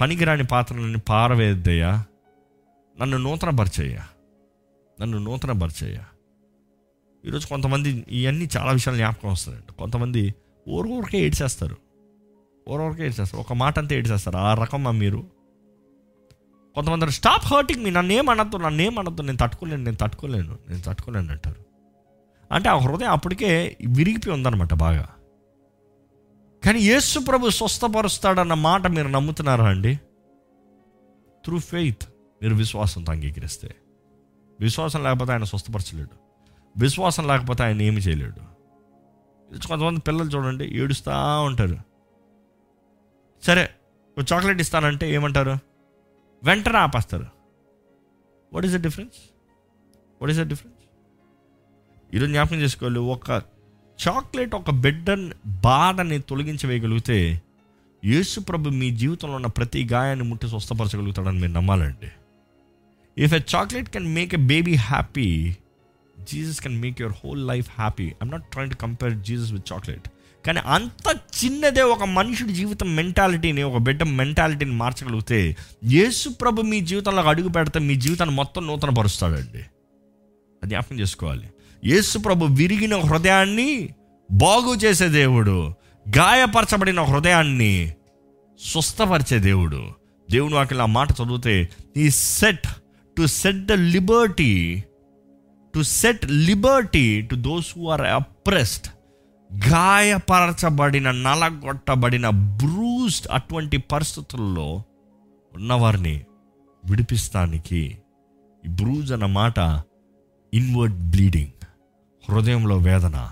Speaker 1: పనికిరాని పాత్రలని పారవేద్దయ్యా. నన్ను నూతన పరిచయ్యా నన్ను నూతన పరిచయ్యా ఈరోజు కొంతమంది ఇవన్నీ చాలా విషయాలు జ్ఞాపకం వస్తారండి కొంతమంది ఊరికే ఏడ్చేస్తారు. ఊరూరికే ఏడ్చేస్తారు. ఒక మాట అంతా ఏడ్చేస్తారు. ఆ రకమా మీరు. కొంతమంది స్టాప్ హర్టింగ్ మీ నన్ను ఏమనద్దు నన్ను ఏమనద్దు నేను తట్టుకోలేను నేను తట్టుకోలేను నేను తట్టుకోలేను అంటారు. అంటే ఆ హృదయం అప్పటికే విరిగిపోయి ఉందన్నమాట బాగా. కానీ యేసు ప్రభు స్వస్థపరుస్తాడన్న మాట మీరు నమ్ముతున్నారా అండి? త్రూ ఫెయిత్ మీరు విశ్వాసంతో అంగీకరిస్తే. విశ్వాసం లేకపోతే ఆయన స్వస్థపరచలేడు. విశ్వాసం లేకపోతే ఆయన ఏమి చేయలేడు. కొంతమంది పిల్లలు చూడండి ఏడుస్తూ ఉంటారు. సరే చాక్లెట్ ఇస్తానంటే ఏమంటారు? వెంటనే ఆపేస్తారు. What is the difference what is the difference ఈరోజు జ్ఞాపకం చేసుకోవాలి ఒక చాక్లెట్ ఒక బిడ్డ బాధని తొలగించవేయగలిగితే యేసు ప్రభు మీ జీవితంలో ఉన్న ప్రతి గాయాన్ని ముట్టి స్వస్థపరచగలుగుతాడని మీరు నమ్మాలండి. If a chocolate can make a baby happy Jesus can make your whole life happy I'm not trying to compare Jesus with chocolate కానీ అంత చిన్నదే ఒక మనుషుడి జీవితం మెంటాలిటీని ఒక బిడ్డ మెంటాలిటీని మార్చగలిగితే యేసు ప్రభు మీ జీవితంలో అడుగు పెడితే మీ జీవితాన్ని మొత్తం నూతన పరుస్తాడండి అది జ్ఞాపకం చేసుకోవాలి. యేసు ప్రభు విరిగిన హృదయాన్ని బాగు చేసే దేవుడు గాయపరచబడిన హృదయాన్ని స్వస్థపరిచే దేవుడు. దేవుడు వాకి ఆ మాట చదివితే ఈ set to set the liberty to set liberty to those who are oppressed గాయపరచబడిన నలగొట్టబడిన బ్రూస్డ్ అటువంటి పరిస్థితుల్లో ఉన్నవారిని విడిపిస్తానికి ఈ బ్రూజ్ అన్న మాట ఇన్వర్డ్ బ్లీడింగ్ హృదయంలో వేదన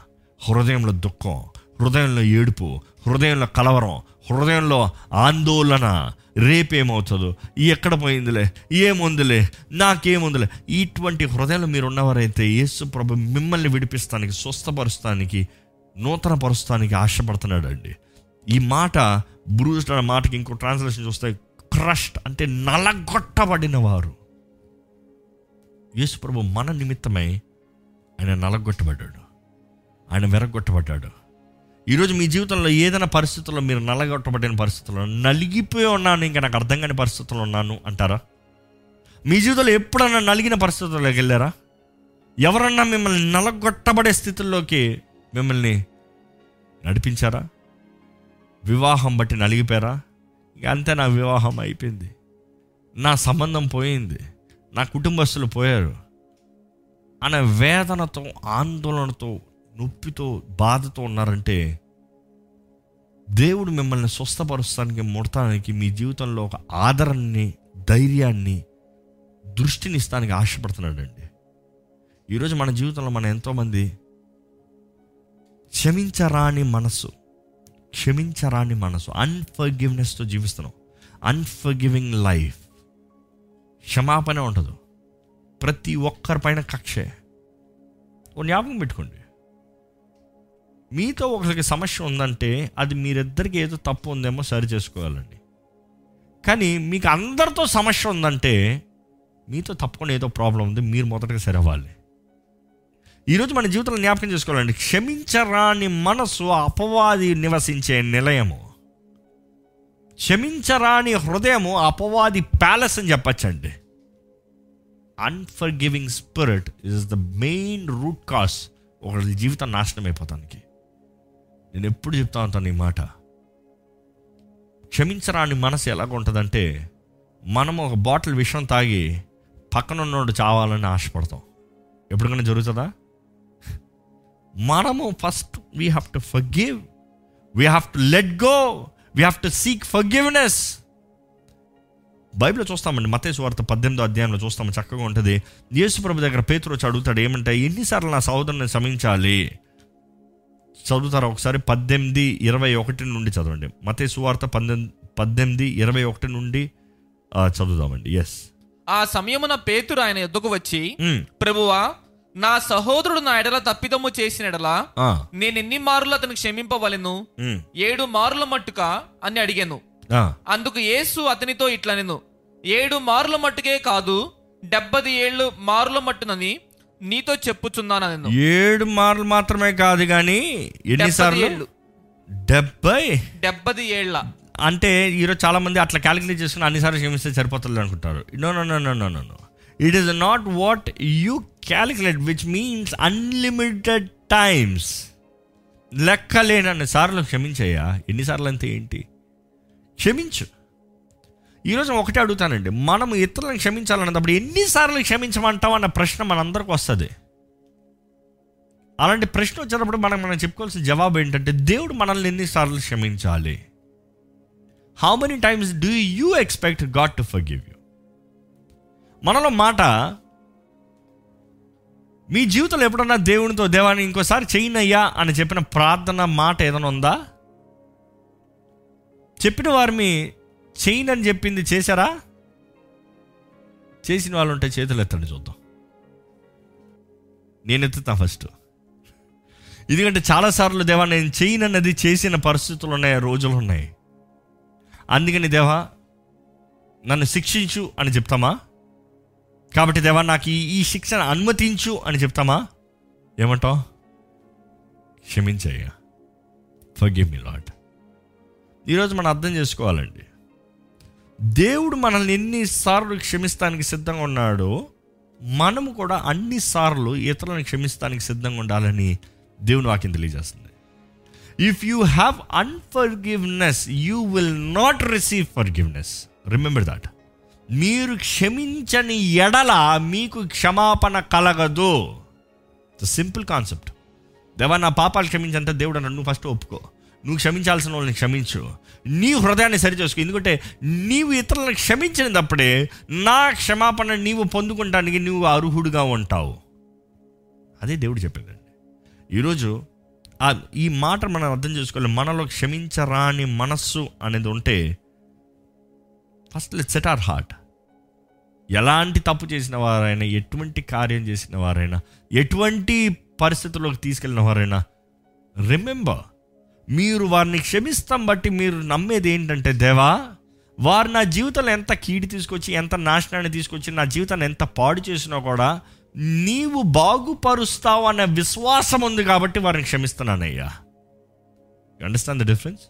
Speaker 1: హృదయంలో దుఃఖం హృదయంలో ఏడుపు హృదయంలో కలవరం హృదయంలో ఆందోళన. రేపేమవుతుందో? ఎక్కడ పోయిందిలే? ఏముందిలే? నాకేముందిలే? ఇటువంటి హృదయంలో మీరు ఉన్నవారైతే యేసు ప్రభు మిమ్మల్ని విడిపిస్తానికి స్వస్థపరుస్తానికి నూతన పరుస్తానికి ఆశపడుతున్నాడు అండి ఈ మాట బ్రూజ్డ్ అనే మాటకి ఇంకో ట్రాన్స్లేషన్ చూస్తే క్రష్డ్ అంటే నలగొట్టబడిన వారు యేసుప్రభు మన నిమిత్తమై ఆయన నలగొట్టబడ్డాడు. ఆయన వెరగొట్టబడ్డాడు. ఈరోజు మీ జీవితంలో ఏదైనా పరిస్థితుల్లో మీరు నలగొట్టబడిన పరిస్థితుల్లో నలిగిపోయి ఉన్నాను ఇంకా నాకు అర్థం కాని పరిస్థితుల్లో ఉన్నాను అంటారా? మీ జీవితంలో ఎప్పుడన్నా నలిగిన పరిస్థితుల్లోకి వెళ్ళారా? ఎవరన్నా మిమ్మల్ని నలగొట్టబడే స్థితుల్లోకి మిమ్మల్ని నడిపించారా? వివాహం బట్టి నలిగిపోయారా? ఇక అంతే నా వివాహం అయిపోయింది. నా సంబంధం పోయింది. నా కుటుంబస్తులు పోయారు. అనే వేదనతో ఆందోళనతో నొప్పితో బాధతో ఉన్నారంటే దేవుడు మిమ్మల్ని స్వస్థపరుస్తానికి ముడతానికి మీ జీవితంలో ఒక ఆదరణని ధైర్యాన్ని దృష్టిని ఇస్తానికి ఆశపడుతున్నాడండి. ఈరోజు మన జీవితంలో మన ఎంతోమంది క్షమించరాని మనసు క్షమించరాని మనసు అన్ఫర్గివ్నెస్తో జీవిస్తున్నాం. అన్ఫర్గివింగ్ లైఫ్ క్షమాపణ ఉండదు. ప్రతి ఒక్కరిపైన కక్షే. ఓ జ్ఞాపకం పెట్టుకోండి. మీతో ఒకరికి సమస్య ఉందంటే అది మీరిద్దరికి ఏదో తప్పు ఉందేమో సరి చేసుకోవాలండి. కానీ మీకు అందరితో సమస్య ఉందంటే మీతో తప్పకుండా ఏదో ప్రాబ్లం ఉంది మీరు మొదటగా సరి అవ్వాలి. ఈరోజు మన జీవితంలో జ్ఞాపకం చేసుకోవాలండి. క్షమించరాని మనసు అపవాది నివసించే నిలయము. క్షమించరాని హృదయము అపవాది ప్యాలెస్ అని చెప్పచ్చండి. Unforgiving spirit is the main root cause ఒకరి జీవితం నాశనం అయిపోతానికి. నేను ఎప్పుడు చెప్తా ఉంటాను ఈ మాట. క్షమించరాని మనసు ఎలాగ ఉంటుందంటే మనం ఒక బాటిల్ విషం తాగి పక్కన ఉన్నోడు చావాలని ఆశపడతాం. ఎప్పటికైనా జరుగుతుందా? మనము first we have to forgive we have to let go we have to seek forgiveness బైబిల్లో చూస్తామండి మతేసు వార్త పద్దెనిమిదో అధ్యాయంలో చూస్తాము చక్కగా ఉంటుంది. యేసు ప్రభు దగ్గర పేతురు వచ్చి అడుగుతాడు ఏమంటే ఎన్నిసార్లు నా సహోదరుని క్షమించాలి చదువుతారా ఒకసారి? పద్దెనిమిది ఇరవై ఒకటి నుండి చదవండి. మతేసు వార్త పద్దెనిమిది పద్దెనిమిది ఇరవై ఒకటి నుండి చదువుదామండి. ఎస్
Speaker 2: ఆ సమయమున పేతురు ఆయన ఎద్దుకు వచ్చి ప్రభువా నా సహోదరుడు నా ఎడల తప్పిదము చేసిన ఎడల నేను ఎన్ని మారులు అతనికి క్షమింపవలెను? ఏడు మారుల మట్టుక అని అడిగాను. అందుకు యేసు అతనితో ఇట్లనెను. ఏడు మారుల మట్టుకే కాదు డెబ్బది ఏళ్ళు మారుల మట్టునని నీతో చెప్పుచున్నాను
Speaker 1: ఏడు మార్లు మాత్రమే కాదు కానీ ఎన్నిసార్లు డెబ్బై?
Speaker 2: డెబ్బది ఏళ్ళ.
Speaker 1: అంటే ఈరోజు చాలా మంది అట్లా క్యాలిక్యులేట్ చేసుకుని అన్నిసార్లు క్షమిస్తే సరిపోతుంది అనుకుంటారు no no no no no no. It is not what you calculate which means unlimited times లెక్కలేనన్ని సార్లు క్షమించయ్యా. ఎన్నిసార్లు అంతే ఏంటి? క్షమించు. ఈరోజు ఒకటే అడుగుతానండి. మనం ఇతరులను క్షమించాలన్నప్పుడు ఎన్నిసార్లు క్షమించమంటాం అన్న ప్రశ్న మనందరికి వస్తుంది. అలాంటి ప్రశ్న వచ్చినప్పుడు మనం మనం చెప్పుకోవాల్సిన జవాబు ఏంటంటే దేవుడు మనల్ని ఎన్నిసార్లు క్షమించాలి? How many times do you expect God to forgive you మనలో మాట మీ జీవితంలో ఎప్పుడన్నా దేవునితో దేవాన్ని ఇంకోసారి చేయనయ్యా అని చెప్పిన ప్రార్థన మాట ఏదైనా ఉందా? చెప్పిన వారిని చేయనని చెప్పింది చేశారా? చేసిన వాళ్ళు ఉంటే చేతులు ఎత్తండి చూద్దాం. నేను ఎత్తుతా ఫస్ట్. ఎందుకంటే చాలాసార్లు దేవా నేను చేయనన్నది చేసిన పరిస్థితులు ఉన్నాయి రోజులు ఉన్నాయి. అందుకని దేవా నన్ను శిక్షించు అని చెప్తామా? కాబట్టి దేవా నాకు ఈ ఈ శిక్షను అనుమతించు అని చెప్తామా? ఏమంటావు? క్షమించయ్యా. ఫర్గివ్ మీ లాట్ ఈరోజు మనం అర్థం చేసుకోవాలండి. దేవుడు మనల్ని ఎన్నిసార్లు క్షమిస్తానికి సిద్ధంగా ఉన్నాడో మనము కూడా అన్నిసార్లు ఇతరులను క్షమిస్తానికి సిద్ధంగా ఉండాలని దేవుని వాక్యం తెలియజేస్తుంది. If you have unforgiveness you will not receive forgiveness remember that మీరు క్షమించని ఎడల మీకు క్షమాపణ కలగదు. సింపుల్ కాన్సెప్ట్ దేవా నా పాపాలు క్షమించంటే దేవుడు నన్ను నువ్వు ఫస్ట్ ఒప్పుకో. నువ్వు క్షమించాల్సిన వాళ్ళని క్షమించు. నీ హృదయాన్ని సరిచేసుకో ఎందుకంటే నీవు ఇతరులను క్షమించినప్పుడే నా క్షమాపణ నీవు పొందుకుంటానికి నువ్వు అర్హుడుగా ఉంటావు. అదే దేవుడు చెప్పాడండి ఈరోజు ఈ మాట మనం అర్థం చేసుకోవాలి. మనలో క్షమించరాని మనస్సు అనేది ఉంటే first let set our heart. ఎలాంటి తప్పు చేసిన వారైనా ఎటువంటి కార్యం చేసిన వారైనా ఎటువంటి పరిస్థితుల్లోకి తీసుకెళ్ళిన వారైనా రిమెంబర్ మీరు వారిని క్షమిస్తాం బట్టి మీరు నమ్మేది ఏంటంటే దేవా వారు నా జీవితంలో ఎంత కీడి తీసుకొచ్చి ఎంత నాశనాన్ని తీసుకొచ్చి నా జీవితాన్ని ఎంత పాడు చేసినా కూడా నీవు బాగుపరుస్తావు అనే విశ్వాసం ఉంది కాబట్టి వారిని క్షమిస్తున్నానయ్యా. అండర్స్టాండ్ ద డిఫరెన్స్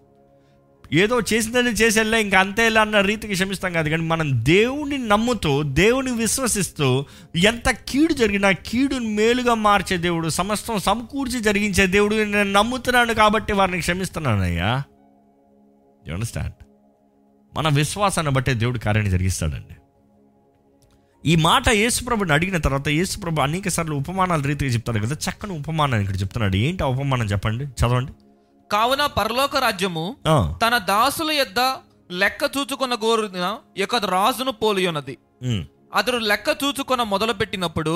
Speaker 1: ఏదో చేసిందని చేసేలా ఇంకా అంతేలా అన్న రీతికి క్షమిస్తాం కాదు. కానీ మనం దేవుని నమ్ముతూ దేవుని విశ్వసిస్తూ ఎంత కీడు జరిగినా కీడుని మేలుగా మార్చే దేవుడు సమస్తం సమకూర్చి జరిగించే దేవుడు నేను నమ్ముతున్నాను కాబట్టి వారిని క్షమిస్తున్నానయ్యా. యు అండర్స్టాండ్ మన విశ్వాసాన్ని బట్టే దేవుడు కార్యాన్ని జరిగిస్తాడండి. ఈ మాట యేసుప్రభుని అడిగిన తర్వాత యేసుప్రభు అనేక సార్లు ఉపమానాల రీతిగా చెప్తాడు కదా చక్కని ఉపమానం ఇక్కడ చెప్తున్నాడు. ఏంటి ఆ ఉపమానం చెప్పండి? చదవండి.
Speaker 2: కావున పరలోక రాజ్యము తన దాసుల యొద్ద లెక్క చూచుకున్న గోరున యొక్క రాజును పోలియున్నది.
Speaker 1: ఉమ్,
Speaker 2: అతడు లెక్క చూచుకొన మొదలు పెట్టినప్పుడు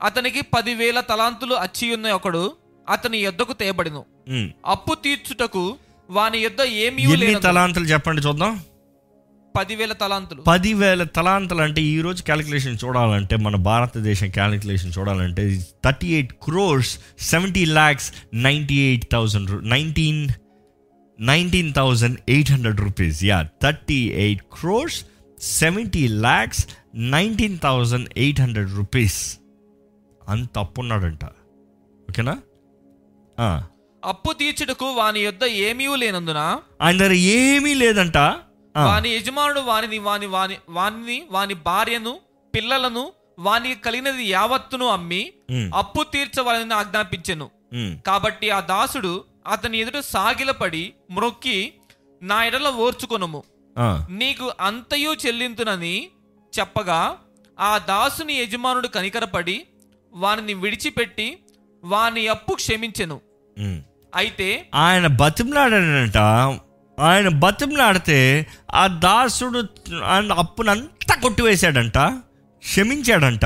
Speaker 2: అతనికి పదివేల తలాంతులు అచ్చి ఉన్న ఒకడు అతని యొద్దకు తేబడిను. అప్పు తీర్చుటకు వాని యొద్ద ఏమీ
Speaker 1: తలాంతులు చెప్పండి చూద్దాం.
Speaker 2: పదివేల తలాంతులు.
Speaker 1: పదివేల తలాంతలు అంటే ఈ రోజు క్యాలిక్యులేషన్ చూడాలంటే మన భారతదేశం క్యాలిక్యులేషన్ చూడాలంటే thirty eight crores seventy lakhs ninety eight thousand nineteen nineteen thousand eight hundred rupees yeah thirty eight crores seventy lakhs nineteen thousand eight hundred rupees అంత అప్పున్నాడంట. ఓకేనా.
Speaker 2: అప్పు తీర్చుటకు వాని యొద్ద ఏమీ లేనందున
Speaker 1: ఆయన దగ్గర ఏమీ లేదంట.
Speaker 2: వాని యజమానుడు వానిని వాని వాని వాని వాని భార్యను పిల్లలను వానికి కలిగినది యావత్తును అమ్మి అప్పు తీర్చవాలని ఆజ్ఞాపించెను. కాబట్టి ఆ దాసుడు అతని ఎదుట సాగిలపడి మ్రొక్కి నా ఎడల ఓర్చుకొనుము. నీకు అంతయు చెల్లింతునని చెప్పగా ఆ దాసుని యజమానుడు కనికరపడి వానిని విడిచిపెట్టి వాని అప్పు క్షమించెను. అయితే
Speaker 1: ఆయన బతిమలాడాడంట ఆయన బతిమలాడితే ఆ దాసుడు ఆయన అప్పునంతా కొట్టివేశాడంట క్షమించాడంట.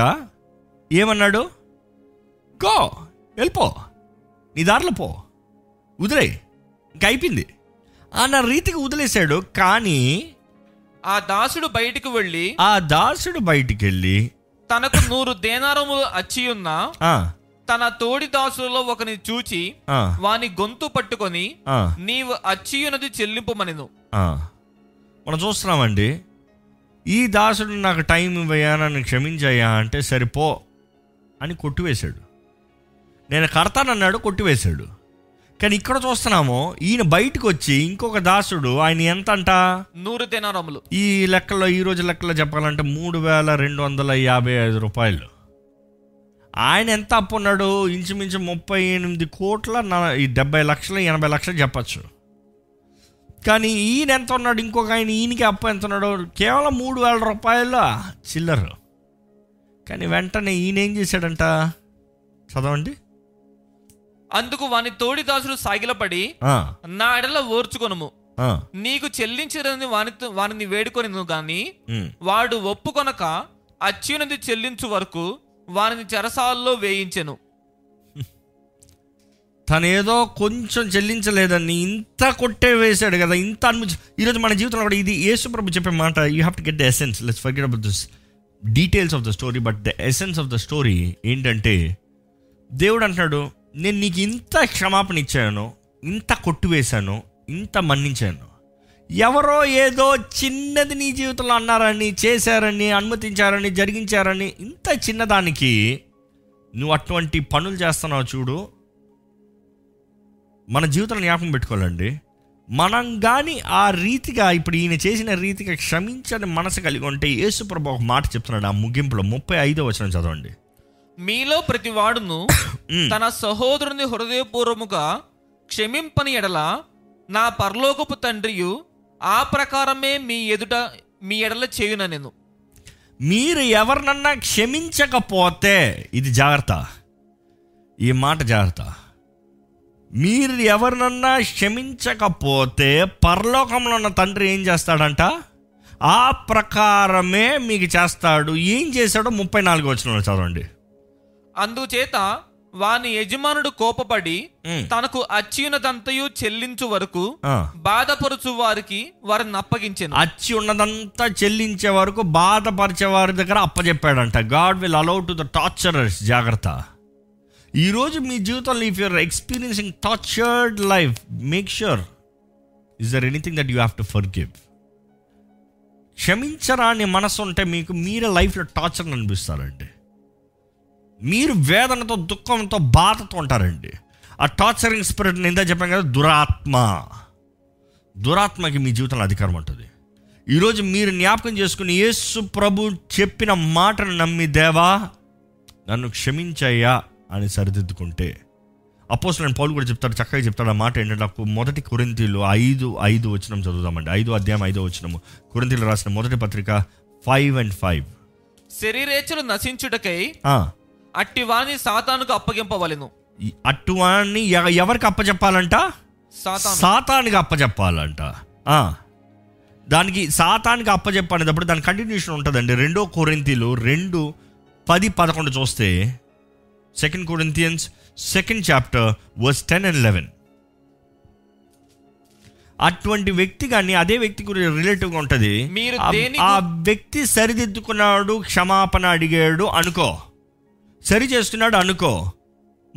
Speaker 1: ఏమన్నాడు? గో వెళ్ళిపో. నీ దారిలో పో. వదిలే ఇంక అయిపోయింది. అన్న రీతికి వదిలేశాడు. కానీ
Speaker 2: ఆ దాసుడు బయటికి వెళ్ళి
Speaker 1: ఆ దాసుడు బయటికి వెళ్ళి
Speaker 2: తనకు నూరు దేనారములు అచ్చియున్న
Speaker 1: ఆ,
Speaker 2: తన తోడి దాసులలో ఒకని చూచి వాని గొంతు పట్టుకొని నీవు అచ్చియున్నది చెల్లింపుమనెను.
Speaker 1: మనం చూస్తున్నామండి ఈ దాసుడు నాకు టైం ఇవ్వయా నన్ను క్షమించయ్యా అంటే సరిపో అని కొట్టివేశాడు. నేను కడతానన్నాడు కొట్టివేశాడు. కానీ ఇక్కడ చూస్తున్నాము ఈయన బయటకు వచ్చి ఇంకొక దాసుడు ఆయన ఎంత అంట
Speaker 2: నూరు దేనారములు.
Speaker 1: ఈ లెక్కలో ఈ రోజు లెక్కలో చెప్పాలంటే మూడు వేల రెండు వందల యాభై ఐదు రూపాయలు. ఆయన ఎంత అప్పు ఉన్నాడు? ఇంచుమించు ముప్పై ఎనిమిది కోట్ల నా- ఈ డెబ్బై లక్షలు ఎనభై లక్షలు చెప్పచ్చు. కానీ ఈయన ఎంత ఉన్నాడు? ఇంకొక ఆయన ఈయనకి అప్పు ఎంత ఉన్నాడు? కేవలం మూడు వేల రూపాయల చిల్లర. కానీ వెంటనే ఈయన ఏం చేశాడంట? చదవండి.
Speaker 2: అందుకు వాని తోడి దాసుడు సాగిలపడి నా ఎడల ఓర్చుకొనుము. నీకు చెల్లించదని వానితో వానిని వేడుకొనిను గాని. వాడు ఒప్పుకొనక అచ్యునది చెల్లించు వరకు వారిని చెరసాల్లో వేయించెను.
Speaker 1: తను ఏదో కొంచెం చెల్లించలేదని ఇంత కొట్టే వేశాడు కదా ఇంత అనిపించ ఈరోజు మన జీవితంలో కూడా ఇది యేసుప్రభు చెప్పే మాట you have to get the essence let's forget about this details of the story but the essence of the story ఏంటంటే దేవుడు అంటున్నాడు నేను నీకు ఇంత క్షమాపణ ఇచ్చాను ఇంత కొట్టివేశాను ఇంత మన్నించాను. ఎవరో ఏదో చిన్నది నీ జీవితంలో అన్నారని చేశారని అనుమతించారని జరిగించారని ఇంత చిన్నదానికి నువ్వు అటువంటి పనులు చేస్తున్నావు చూడు. మన జీవితంలో జ్ఞాపకం పెట్టుకోవాలండి. మనం కానీ ఆ రీతిగా ఇప్పుడు ఈయన చేసిన రీతిగా క్షమించని మనసు కలిగి ఉంటే యేసుప్రభు ఒక మాట చెప్తున్నాడు ఆ ముగింపులో ముప్పై ఐదో వచనం చదవండి.
Speaker 2: మీలో ప్రతి వాడును. తన సహోదరుని హృదయపూర్వముగా క్షమింపని ఎడల నా పరలోకపు తండ్రియు ఆ ప్రకారమే మీ ఎదుట మీ ఎడల చేయున నేను?
Speaker 1: మీరు ఎవరినన్నా క్షమించకపోతే ఇది జాగ్రత్త. ఈ మాట జాగ్రత్త. మీరు ఎవరినన్నా క్షమించకపోతే పరలోకంలో ఉన్న తండ్రి ఏం చేస్తాడంట? ఆ ప్రకారమే మీకు చేస్తాడు. ఏం చేశాడో ముప్పై నాలుగు వచ్చిన చదవండి.
Speaker 2: అందుచేత వాని యజమానుడు కోపపడి. తనకు అచ్యునదంతయు చెల్లించు వరకు. బాధపరుచు వారికి వారిని అప్పగించెను.
Speaker 1: అచ్చి ఉన్నదంతా చెల్లించే వరకు బాధపరిచే వారి దగ్గర అప్పచెప్పాడంట God will allow to the torturers జాగ్రత్త. ఈరోజు మీ జీవితంలో if you're experiencing tortured life make sure is there anything that you have to forgive క్షమించరాని మనసు ఉంటే మీకు మీరే లైఫ్లో టార్చర్ అనిపిస్తారండి. మీరు వేదనతో దుఃఖంతో బాధతో ఉంటారండి. ఆ టార్చరింగ్ స్పిరిట్ నిందా చెప్పాను కదా దురాత్మ. దురాత్మకి మీ జీవితంలో అధికారం ఉంటుంది. ఈరోజు మీరు జ్ఞాపకం చేసుకుని యేసు ప్రభు చెప్పిన మాటను నమ్మి దేవా నన్ను క్షమించయ్యా అని సరిదిద్దుకుంటే. అపోజ్ నేను పౌలు కూడా చెప్తాడు చక్కగా చెప్తాడు ఆ మాట ఏంటంటే నాకు మొదటి కొరింతీలు ఐదు ఐదు వచ్చినం చదువుదామండి. ఐదు అధ్యాయం ఐదో వచ్చినము కొరింతీలు రాసిన మొదటి పత్రిక ఫైవ్ అండ్ ఫైవ్
Speaker 2: శరీరేచ్ఛలు నశించుటకై అట్టి వాని సాతానుకు అప్పగింపవలెను.
Speaker 1: ఎవ- ఎవరికి అప్పచెప్పాలంట
Speaker 2: సాతాను
Speaker 1: సాతానికి అప్పచెప్పాలంట. దానికి సాతానికి అప్పచెప్పనేటప్పుడు దాని కంటిన్యూషన్ ఉంటుందండి. రెండో కొరింతీలు రెండు పది పదకొండు చూస్తే second Corinthians second chapter verse ten and eleven అటువంటి వ్యక్తి కానీ అదే వ్యక్తి గురించి రిలేటివ్గా ఉంటుంది.
Speaker 2: మీరు
Speaker 1: ఆ వ్యక్తి సరిదిద్దుకున్నాడు క్షమాపణ అడిగాడు అనుకో. సరి చేస్తున్నాడు అనుకో.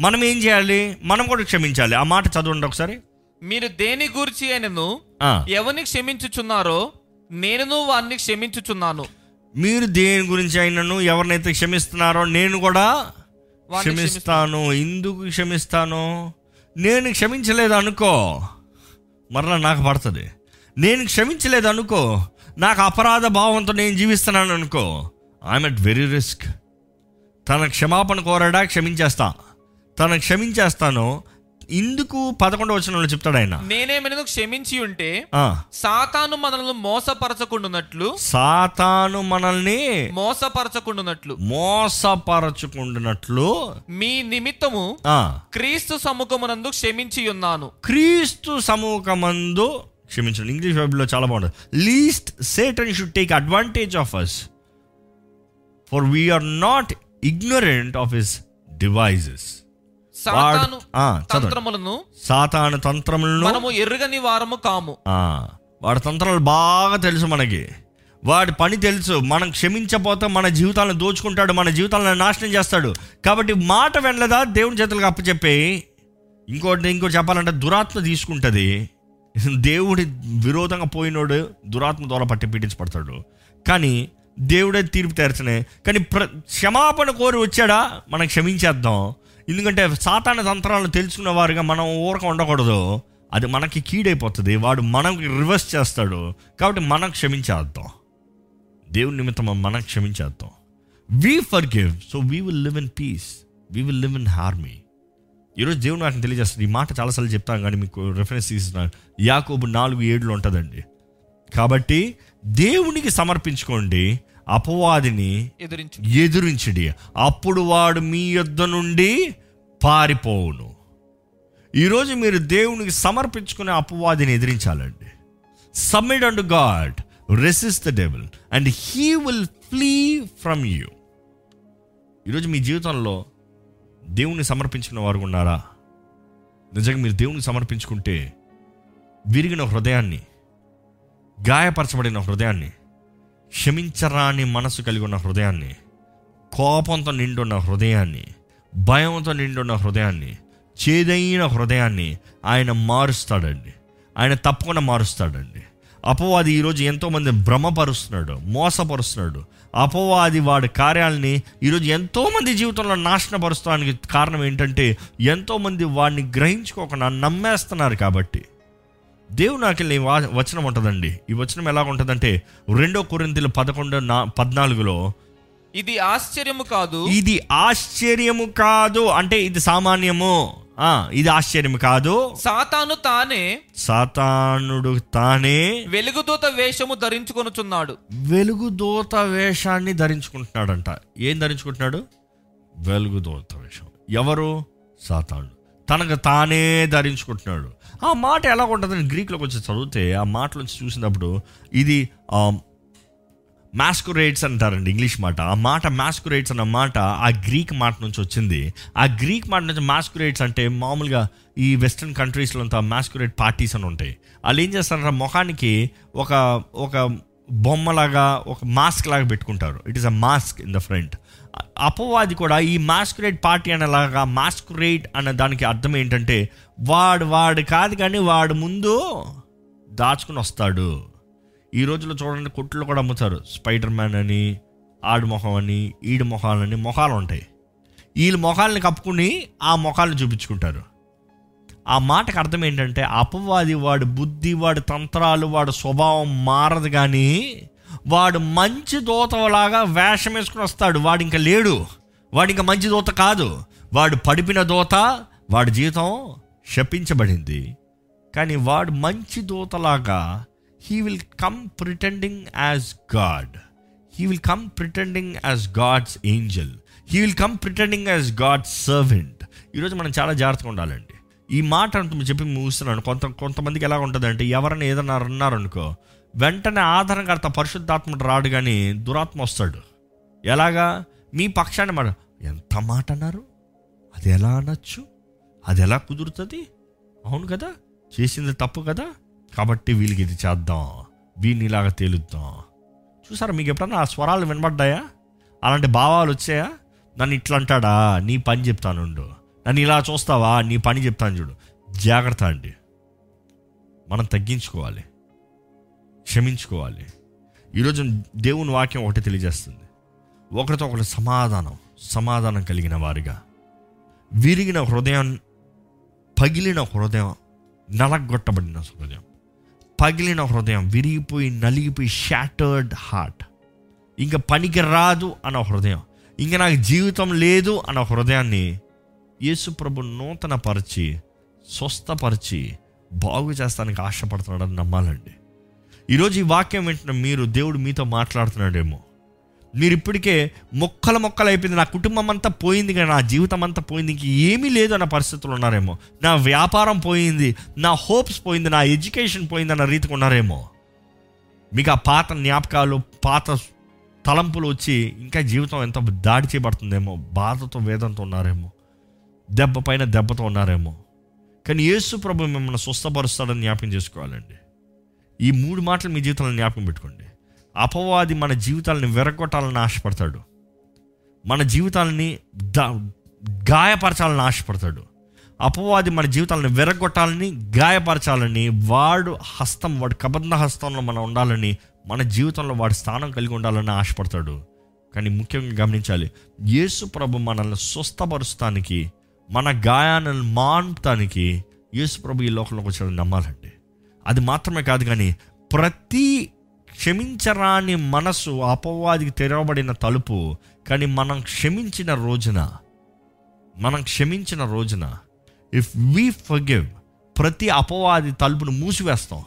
Speaker 1: మనం ఏం చేయాలి? మనం కూడా క్షమించాలి. ఆ మాట చదవండి ఒకసారి.
Speaker 2: మీరు దేని గూర్చి అయినను. ఎవరిని క్షమించుచున్నారో నేనును వారిని క్షమించుచున్నాను.
Speaker 1: మీరు దేని గురించి అయినను ఎవరినైతే క్షమిస్తున్నారో నేను కూడా క్షమిస్తాను. ఎందుకు క్షమిస్తాను? నేను క్షమించలేదు అనుకో. మరలా నాకు పడుతుంది. నేను క్షమించలేదు అనుకో. నాకు అపరాధ భావంతో నేను జీవిస్తున్నాను అనుకో. ఐఎమ్ ఎట్ వెరీ రిస్క్ తన క్షమాపణ కోరాడా? క్షమించేస్తా. తన క్షమించేస్తాను. ఇందుకు పదకొండవ వచనంలో చెప్తాడు ఆయన.
Speaker 2: నేనేమైనా క్షమించి ఉంటే సాతాను మనల్ని మోసపరచకుండునట్లు.
Speaker 1: సాతాను మనల్ని
Speaker 2: మోసపరచకుండునట్లు.
Speaker 1: మోసపరచుకుంటున్నట్లు
Speaker 2: మీ నిమిత్తము క్రీస్తు సముఖమునందు క్షమించి ఉన్నాను.
Speaker 1: క్రీస్తు సమూహమందు క్షమించండి. ఇంగ్లీష్ బైబిల్లో చాలా బాగుంటుంది. Lest Satan should take advantage of us for we are not ignorant of his devices.
Speaker 2: తంత్రములను
Speaker 1: సాతాను తంత్రములను
Speaker 2: మనము ఎరుగని వారము కాము.
Speaker 1: వాడి తంత్రాలు బాగా తెలుసు మనకి. వాడి పని తెలుసు. మనం క్షమించపోతే మన జీవితాలను దోచుకుంటాడు మన జీవితాలను నాశనం చేస్తాడు. కాబట్టి మాట వెనలేదా దేవుని చేతులకు అప్పచెప్పి ఇంకోటి ఇంకోటి చెప్పాలంటే దురాత్మ తీసుకుంటుంది. దేవుడి విరోధంగా పోయినోడు దురాత్మ ద్వారా పట్టి పీడించబడతాడు. కానీ దేవుడే తీర్పు తెరచనే. కానీ ప్ర క్షమాపణ కోరి వచ్చాడా? మనం క్షమించేద్దాం. ఎందుకంటే సాతాన తంత్రాలను తెలుసుకున్న వారిగా మనం ఊరక ఉండకూడదు. అది మనకి కీడైపోతుంది. వాడు మనకి రివర్స్ చేస్తాడు. కాబట్టి మనం క్షమించేద్దాం. దేవుని నిమిత్తం మనం క్షమించేద్దాం. We forgive so we will live in peace we will live in harmony ఈరోజు దేవుడు నాకు తెలియజేస్తుంది ఈ మాట చాలాసార్లు చెప్తాను కానీ మీకు రిఫరెన్స్ తీస్తున్నాను. యాకోబు నాలుగు ఏడులో ఉంటుందండి. కాబట్టి దేవునికి సమర్పించుకోండి అపవాదిని
Speaker 2: ఎదిరించు.
Speaker 1: ఎదురించడి. అప్పుడు వాడు మీ యొద్ద నుండి పారిపోవును. ఈరోజు మీరు దేవునికి సమర్పించుకునే అపవాదిని ఎదిరించాలండి. Submit and God resist the devil and he will flee from you ఈరోజు మీ జీవితంలో దేవుని సమర్పించుకున్న వారు ఉన్నారా? నిజంగా మీరు దేవునికి సమర్పించుకుంటే విరిగిన హృదయాన్ని గాయపరచబడిన హృదయాన్ని క్షమించరాని మనసు కలిగి ఉన్న హృదయాన్ని కోపంతో నిండున్న హృదయాన్ని భయంతో నిండున్న హృదయాన్ని చేదైన హృదయాన్ని ఆయన మారుస్తాడండి. ఆయన తప్పకుండా మారుస్తాడండి. అపవాది ఈరోజు ఎంతోమంది భ్రమపరుస్తున్నాడు మోసపరుస్తున్నాడు. అపవాది వాడి కార్యాలని ఈరోజు ఎంతోమంది జీవితంలో నాశనపరుస్తానికి కారణం ఏంటంటే ఎంతోమంది వాడిని గ్రహించుకోకుండా నమ్మేస్తున్నారు కాబట్టి. దేవుడు నాకు ఈ వా- వచనం ఉంటుందండి. ఈ వచనం ఎలా ఉంటుందంటే రెండో కొరింతలు పదకొండు నా పద్నాలుగులో
Speaker 2: ఇది ఆశ్చర్యము కాదు.
Speaker 1: ఇది ఆశ్చర్యము కాదు. అంటే ఇది సామాన్యము. ఆ, ఇది ఆశ్చర్యం కాదు.
Speaker 2: సాతాను తానే
Speaker 1: సాతానుడు తానే
Speaker 2: వెలుగుదూత వేషము ధరించుకొనుచున్నాడు.
Speaker 1: వెలుగుదోత వేషాన్ని ధరించుకుంటున్నాడంట. ఏం ధరించుకుంటున్నాడు? వెలుగుదోత వేషం. ఎవరు? సాతాను తనకు తానే ధరించుకుంటున్నాడు. ఆ మాట ఎలా ఉంటుందని గ్రీక్లోకి వచ్చి చదివితే ఆ మాటలోంచి చూసినప్పుడు ఇది మాస్కురేట్స్ అంటారండి ఇంగ్లీష్ మాట. ఆ మాట మాస్కురేట్స్ అన్న మాట ఆ గ్రీక్ మాట నుంచి వచ్చింది. ఆ గ్రీక్ మాట నుంచి మాస్కురేట్స్ అంటే మామూలుగా ఈ వెస్ట్రన్ కంట్రీస్లో అంతా మాస్కురేట్ పార్టీస్ అని ఉంటాయి. వాళ్ళు ఏం చేస్తారంటే ముఖానికి ఒక ఒక బొమ్మలాగా ఒక మాస్క్ లాగా పెట్టుకుంటారు. It is a mask in the front అపవాది కూడా ఈ మాస్కురేట్ పార్టీ అనేలాగా మాస్కురేట్ అన్న దానికి అర్థం ఏంటంటే వాడు వాడు కాదు కానీ వాడు ముందు దాచుకుని వస్తాడు. ఈ రోజుల్లో చూడండి కొట్లు కూడా అమ్ముతారు. స్పైడర్ మ్యాన్ అని ఆడు మొహం అని ఈడు మొహాలని మొహాలు ఉంటాయి. వీళ్ళ మొహాలని కప్పుకుని ఆ మొహాలను చూపించుకుంటారు. ఆ మాటకు అర్థం ఏంటంటే అపవాది వాడు బుద్ధి వాడి తంత్రాలు వాడి స్వభావం మారదు కానీ వాడు మంచి దూతలాగా వేషం వేసుకుని వస్తాడు. వాడు ఇంకా లేడు. వాడు ఇంకా మంచి దూత కాదు. వాడు పడిపిన దూత వాడి జీవితం శపించబడింది. కానీ వాడు మంచి దూతలాగా he will come pretending as God he will come pretending as God's angel he will come pretending as God's servant ఈరోజు మనం చాలా జాగ్రత్తగా ఉండాలండి. ఈ మాట అంటూ చెప్పి ముగిస్తున్నాను. కొంత కొంతమందికి ఎలా ఉంటుందంటే ఎవరైనా ఏదన్నా అన్నారనుకో వెంటనే ఆధారంకర్త పరిశుద్ధాత్మ రాడు కానీ దురాత్మ వస్తాడు. ఎలాగా? మీ పక్షాన్ని మాట ఎంత మాట అన్నారు? అది ఎలా అనొచ్చు? అది ఎలా కుదురుతుంది? అవును కదా? చేసింది తప్పు కదా? కాబట్టి వీళ్ళకి ఇది చేద్దాం. వీడిని ఇలాగ తేలుద్దాం. చూసారా మీకు ఎప్పుడన్నా ఆ స్వరాలు వినబడ్డాయా? అలాంటి భావాలు వచ్చాయా? నన్ను ఇట్లా అంటాడా నీ పని చెప్తానుండు నన్ను ఇలా చూస్తావా? నీ పని చెప్తాను చూడు. జాగ్రత్త అండి. మనం తగ్గించుకోవాలి. క్షమించుకోవాలి. ఈరోజు దేవుని వాక్యం ఒకటి తెలియజేస్తుంది. ఒకరితో ఒకరు సమాధానం సమాధానం కలిగిన వారిగా. విరిగిన హృదయం పగిలిన హృదయం నలగొట్టబడిన హృదయం. పగిలిన హృదయం విరిగిపోయి నలిగిపోయి షాటర్డ్ హార్ట్ ఇంకా పనికి రాదు అన్న హృదయం. ఇంకా నాకు జీవితం లేదు అన్న హృదయాన్ని యేసు ప్రభు నూతన పరిచి స్వస్థపరిచి బాగు చేస్తానికి ఆశపడుతున్నాడని నమ్మాలండి. ఈరోజు ఈ వాక్యం వింటున్న మీరు దేవుడు మీతో మాట్లాడుతున్నాడేమో. మీరు ఇప్పటికే మొక్కల మొక్కలు అయిపోయింది. నా కుటుంబం అంతా పోయింది కానీ నా జీవితం అంతా పోయింది. ఇంక ఏమీ లేదు అన్న పరిస్థితులు ఉన్నారేమో. నా వ్యాపారం పోయింది నా హోప్స్ పోయింది నా ఎడ్యుకేషన్ పోయింది అన్న రీతికి ఉన్నారేమో. మీకు ఆ పాత జ్ఞాపకాలు పాత తలంపులు వచ్చి ఇంకా జీవితం ఎంత దాడి చేయబడుతుందేమో బాధతో వేదంతో ఉన్నారేమో. దెబ్బ పైన దెబ్బతో ఉన్నారేమో. కానీ యేసు ప్రభు మిమ్మల్ని స్వస్థపరుస్తాడని జ్ఞాపకం చేసుకోవాలండి. ఈ మూడు మాటలు మీ జీవితంలో జ్ఞాపకం పెట్టుకోండి. అపవాది మన జీవితాలను విరగొట్టాలని ఆశపడతాడు. మన జీవితాలని గాయపరచాలని ఆశపడతాడు. అపవాది మన జీవితాలను విరగొట్టాలని గాయపరచాలని వాడు హస్తం వాడు కబంధ హస్తంలో మనం ఉండాలని మన జీవితంలో వాడి స్థానం కలిగి ఉండాలని ఆశపడతాడు. కానీ ముఖ్యంగా గమనించాలి యేసు ప్రభు మనల్ని స్వస్థపరుస్తానికి మన గాయాలను మాన్పుతానికి యేసు ప్రభు ఈ లోకంలోకి వచ్చాడని నమ్మాలండి. అది మాత్రమే కాదు కానీ ప్రతి క్షమించరాని మనసు అపవాదికి తెరవబడిన తలుపు కానీ మనం క్షమించిన రోజున మనం క్షమించిన రోజున ఇఫ్ వీ ఫర్గివ్ ప్రతి అపవాది తలుపును మూసివేస్తాం.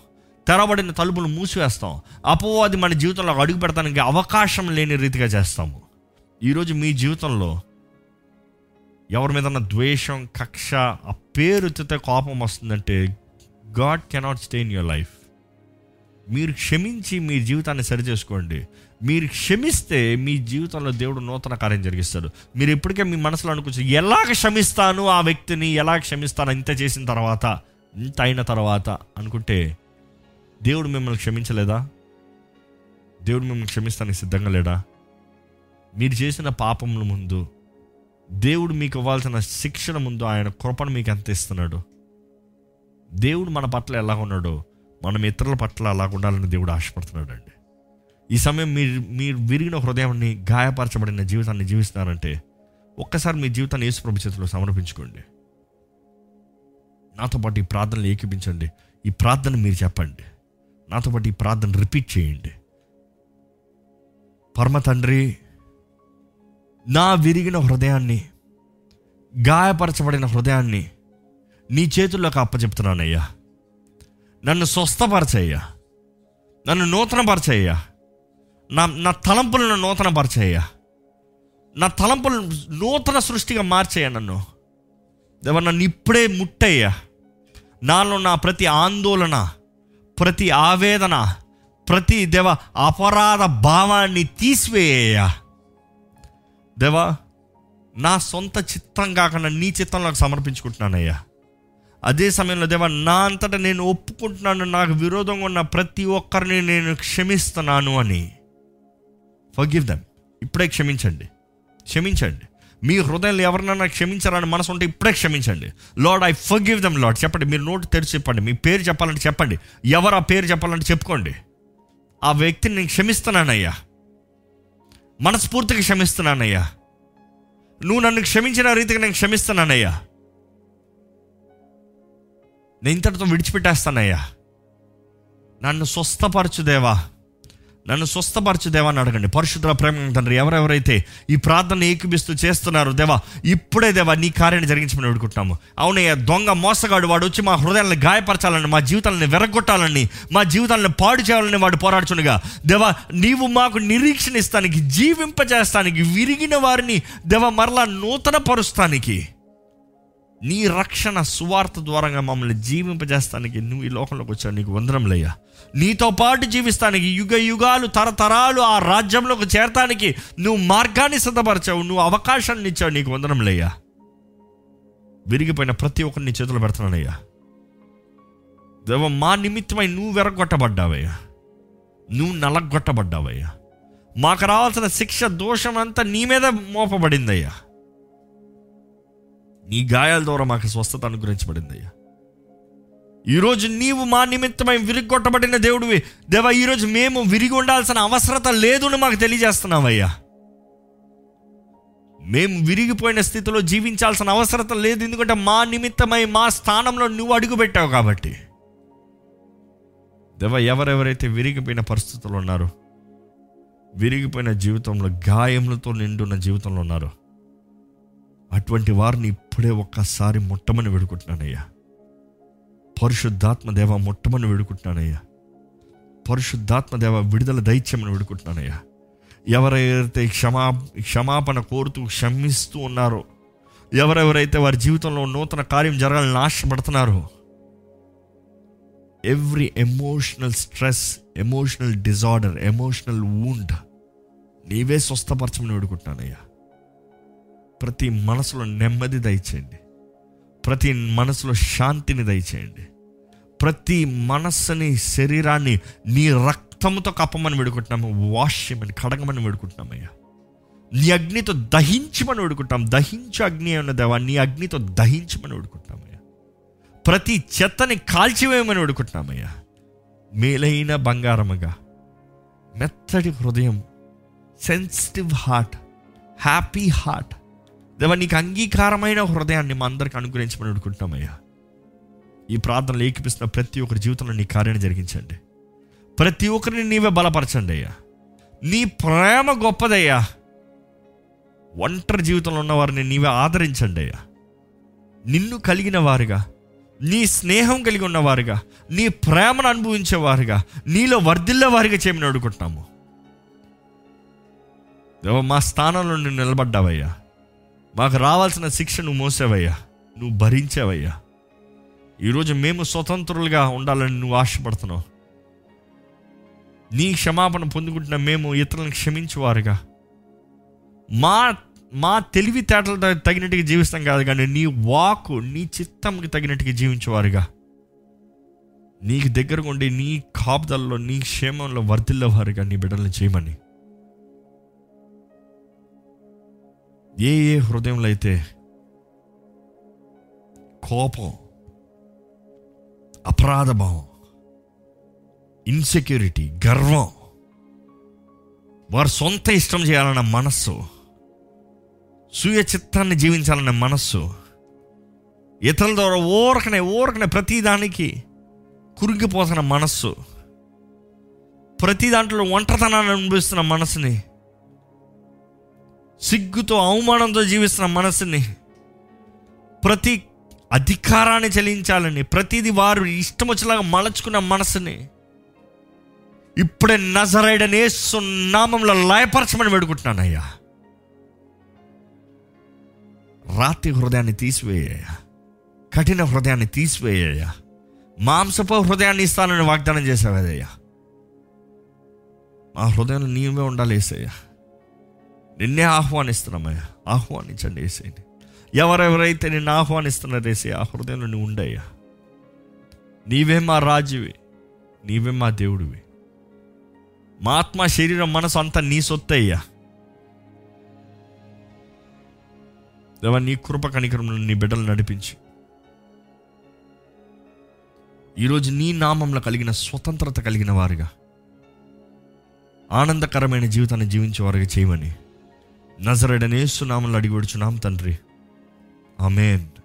Speaker 1: తెరబడిన తలుపును మూసివేస్తాం. అపవాది మన జీవితంలో అడుగు పెడతానికి అవకాశం లేని రీతిగా చేస్తాము. ఈరోజు మీ జీవితంలో ఎవరి మీద ద్వేషం కక్ష ఆ పేరు కోపం వస్తుందంటే God cannot stay in your life. మీరు క్షమించి మీ జీవితాన్ని సరి చేసుకోండి మీరు క్షమిస్తే మీ జీవితంలో దేవుడు నూతన కార్యం జరిగిస్తాడు. మీరు ఎప్పటికే మీ మనసులో అనుకోవచ్చు ఎలా క్షమిస్తాను ఆ వ్యక్తిని? ఎలా క్షమిస్తాను? ఇంత చేసిన తర్వాత ఇంత అయిన తర్వాత అనుకుంటే దేవుడు మిమ్మల్ని క్షమించలేదా? దేవుడు మిమ్మల్ని క్షమిస్తానికి సిద్ధంగా లేడా? మీరు చేసిన పాపముల ముందు దేవుడు మీకు ఇవ్వాల్సిన శిక్షణ ముందు ఆయన కృపను మీకు ఎంత ఇస్తున్నాడు? దేవుడు మన పట్ల ఎలా ఉన్నాడో మనం ఇతరుల పట్ల అలా ఉండాలని దేవుడు ఆశపడుతున్నాడు అండి ఈ సమయం మీరు మీరు విరిగిన హృదయాన్ని గాయపరచబడిన జీవితాన్ని జీవిస్తున్నారంటే ఒక్కసారి మీ జీవితాన్ని యేసు చేతిలో సమర్పించుకోండి. నాతో పాటు ఈ ప్రార్థనలు ఏకీపించండి ఈ ప్రార్థన మీరు చెప్పండి. నాతో పాటు ఈ ప్రార్థన రిపీట్ చేయండి. పరమ తండ్రి నా విరిగిన హృదయాన్ని గాయపరచబడిన హృదయాన్ని నీ చేతుల్లోకి అప్పచెప్తున్నానయ్యా. నన్ను స్వస్థపరచయ్యా. నన్ను నూతనపరచయ్యా. నా నా తలంపులను నూతనపరచయ్యా. నా తలంపులు నూతన సృష్టిగా మార్చేయ నన్ను. దేవా నన్ను ఇప్పుడే ముట్టయ్యా. నాలో నా ప్రతి ఆందోళన ప్రతి ఆవేదన ప్రతి దేవ అపరాధ భావాన్ని తీసివేయ్యా దేవా నా సొంత చిత్తం కాకుండా నీ చిత్తంలోకి సమర్పించుకుంటున్నానయ్యా. అదే సమయంలో దేవా నా అంతటా నేను ఒప్పుకుంటున్నాను నాకు విరోధంగా ఉన్న ప్రతి ఒక్కరిని నేను క్షమిస్తున్నాను అని. ఫర్గివ్ దమ్ ఇప్పుడే క్షమించండి. క్షమించండి. మీ హృదయంలో ఎవరినైనా క్షమించాలని మనసు ఉంటే ఇప్పుడే క్షమించండి. Lord I forgive them Lord చెప్పండి మీరు నోటు తెరిచి చెప్పండి మీ పేరు చెప్పాలంటే చెప్పండి. ఎవరు ఆ పేరు చెప్పాలంటే చెప్పుకోండి. ఆ వ్యక్తిని నేను క్షమిస్తున్నానయ్యా. మనస్ఫూర్తిగా క్షమిస్తున్నానయ్యా. నువ్వు నన్ను క్షమించిన రీతిగా నేను క్షమిస్తున్నానయ్యా. నేను ఇంతటితో విడిచిపెట్టేస్తానయ్యా. నన్ను స్వస్థపరచుదేవా నన్ను స్వస్థపరచు దేవా అని అడగండి. పరిశుద్ధ ప్రేమ తండ్రి ఎవరెవరైతే ఈ ప్రార్థన ఏకిపిస్తూ చేస్తున్నారు దేవా ఇప్పుడే దేవా నీ కార్యాన్ని జరిగించమని వేడుకుంటున్నాము. అవునయ్య దొంగ మోసగాడు వాడు వచ్చి మా హృదయాలను గాయపరచాలని మా జీవితాలను వెరగొట్టాలని మా జీవితాలను పాడు చేయాలని వాడు పోరాడుచుండగా. దేవా నీవు మాకు నిరీక్షణ ఇస్తానికి జీవింపజేస్తానికి విరిగిన వారిని దేవా మరలా నూతన పరుస్తానికి నీ రక్షణ సువార్త ద్వారా మమ్మల్ని జీవింపజేస్తానికి నువ్వు ఈ లోకంలోకి వచ్చావు నీకు వందరంలయ్యా నీతో పాటు జీవిస్తానికి యుగ యుగాలు తరతరాలు ఆ రాజ్యంలోకి చేరటానికి నువ్వు మార్గాన్ని సిద్ధపరచావు నువ్వు అవకాశాన్ని ఇచ్చావు నీకు వందరంలయ్యా విరిగిపోయిన ప్రతి ఒక్కరిని చేతులు పెడుతున్నానయ్యా దేవ మా నిమిత్తమై నువ్వు వెరగొట్టబడ్డావయ్యా. నువ్వు నలగొట్టబడ్డావయ్యా. మాకు రావాల్సిన శిక్ష దోషం అంతా నీ మీద మోపబడిందయ్యా. నీ గాయాల ద్వారా మాకు స్వస్థత అనుగ్రహించబడింది అయ్యా. ఈరోజు నీవు మా నిమిత్తమై విరిగొట్టబడిన దేవుడివి. దేవా ఈరోజు మేము విరిగి ఉండాల్సిన అవసరత లేదని మాకు తెలియజేస్తున్నావయ్యా. మేము విరిగిపోయిన స్థితిలో జీవించాల్సిన అవసరత లేదు ఎందుకంటే మా నిమిత్తమై మా స్థానంలో నువ్వు అడుగుపెట్టావు కాబట్టి. దేవ ఎవరెవరైతే విరిగిపోయిన పరిస్థితులు ఉన్నారో విరిగిపోయిన జీవితంలో గాయములతో నిండున్న జీవితంలో ఉన్నారో అటువంటి వారిని ఇప్పుడే ఒక్కసారి ముట్టమని వేడుకుంటున్నానయ్యా. పరిశుద్ధాత్మ దేవ ముట్టమని వేడుకుంటున్నానయ్యా. పరిశుద్ధాత్మ దేవ విడుదల దైత్యమని వేడుకుంటున్నానయ్యా. ఎవరైతే క్షమా క్షమాపణ కోరుతూ క్షమిస్తూ ఉన్నారో ఎవరెవరైతే వారి జీవితంలో నూతన కార్యం జరగాలని ఆశపడుతున్నారో every emotional stress emotional disorder emotional wound నీవే స్వస్థపరచమని వేడుకుంటున్నానయ్యా. ప్రతి మనసులో నెమ్మది దయచేయండి. ప్రతి మనసులో శాంతిని దయచేయండి. ప్రతి మనస్సుని శరీరాన్ని నీ రక్తంతో కప్పమని వేడుకుంటున్నాము వాష్ చేయమని కడగమని వేడుకుంటున్నామయ్యా. నీ అగ్నితో దహించమని వేడుకుంటాం దహించు అగ్ని ఉన్న దేవా నీ అగ్నితో దహించమని వేడుకుంటున్నామయ్యా. ప్రతి చెత్తని కాల్చివేయమని వేడుకుంటున్నామయ్యా. మేలైన బంగారముగా మెత్తటి హృదయం సెన్సిటివ్ హార్ట్ హ్యాపీ హార్ట్ దేవా నీకు అంగీకారమైన హృదయాన్ని మా అందరికి అనుగ్రహించమని అడుగుకుంటామయ్యా ఈ ప్రార్థనలు ఏకిపిస్తున్న ప్రతి ఒక్కరి జీవితంలో నీ కార్యాన్ని జరిగించండి. ప్రతి ఒక్కరిని నీవే బలపరచండి అయ్యా. నీ ప్రేమ గొప్పదయ్యా ఒంటరి జీవితంలో ఉన్న వారిని నీవే ఆదరించండి అయ్యా. నిన్ను కలిగిన వారుగా నీ స్నేహం కలిగి ఉన్నవారుగా నీ ప్రేమను అనుభవించేవారుగా నీలో వర్ధిల్లే వారిగా చేయమని అడుగుతున్నాము. మా స్థానంలో నిలబడ్డావయ్యా. మాకు రావాల్సిన శిక్ష నువ్వు మోసావయ్యా. నువ్వు భరించావయ్యా. ఈరోజు మేము స్వతంత్రులుగా ఉండాలని నువ్వు ఆశపడుతున్నావు. నీ క్షమాపణ పొందుకుంటున్న మేము ఇతరులను క్షమించేవారుగా. మా మా తెలివితేటలు తగినట్టుగా జీవిస్తాం కాదు కానీ నీ వాకు నీ చిత్తంకి తగినట్టుగా జీవించేవారుగా. నీకు దగ్గరగా ఉండి నీ కాపుదల్లో నీ క్షేమంలో వర్ధిల్లేవారుగా నీ బిడ్డలను చేయమని. ఏ ఏ హృదయంలో అయితే కోపం అపరాధ భావం ఇన్సెక్యూరిటీ గర్వం వారు సొంత ఇష్టం చేయాలన్న మనస్సు స్వీయ చిత్తాన్ని జీవించాలన్న మనస్సు ఇతరుల ద్వారా ఊరకనే ఊరకనే ప్రతిదానికి కురిగిపోతున్న మనస్సు ప్రతి దాంట్లో ఒంటరితనాన్ని అనుభవిస్తున్న మనసుని సిగ్గుతో అవమానంతో జీవిస్తున్న మనసుని ప్రతి అధికారాన్ని చెల్లించాలని ప్రతిదీ వారు ఇష్టం వచ్చేలాగా మలచుకున్న మనసుని ఇప్పుడే నజరైడనే సున్నామంలో లయపరచమని వేడుకుంటున్నానయ్యా. రాతి హృదయాన్ని తీసివేయ్యా కఠిన హృదయాన్ని తీసివేయ్యా మాంసపు హృదయాన్ని ఇస్తానని వాగ్దానం చేసావదయ్యా మా హృదయంలో నీవే ఉండాలి వేసయ్యా నిన్నే ఆహ్వానిస్తున్నామయ్యా. ఆహ్వానించండి ఏసైని ఎవరెవరైతే నిన్ను ఆహ్వానిస్తున్నారు ఏసే ఆ హృదయంలో నువ్వు ఉండయ్యా. నీవే మా రాజువి నీవే మా దేవుడివి. మా ఆత్మ శరీరం మనసు అంతా నీ సొత్తయ్యా. దేవా నీ కృప కనికరంలో నీ బిడ్డలు నడిపించి. ఈరోజు నీ నామంలో కలిగిన స్వతంత్రత కలిగిన వారుగా ఆనందకరమైన జీవితాన్ని జీవించేవారిగా చేయమని నజరడనేస్తున్నామని అడిగి పెడుచున్నాం తండ్రి. ఆమెన్.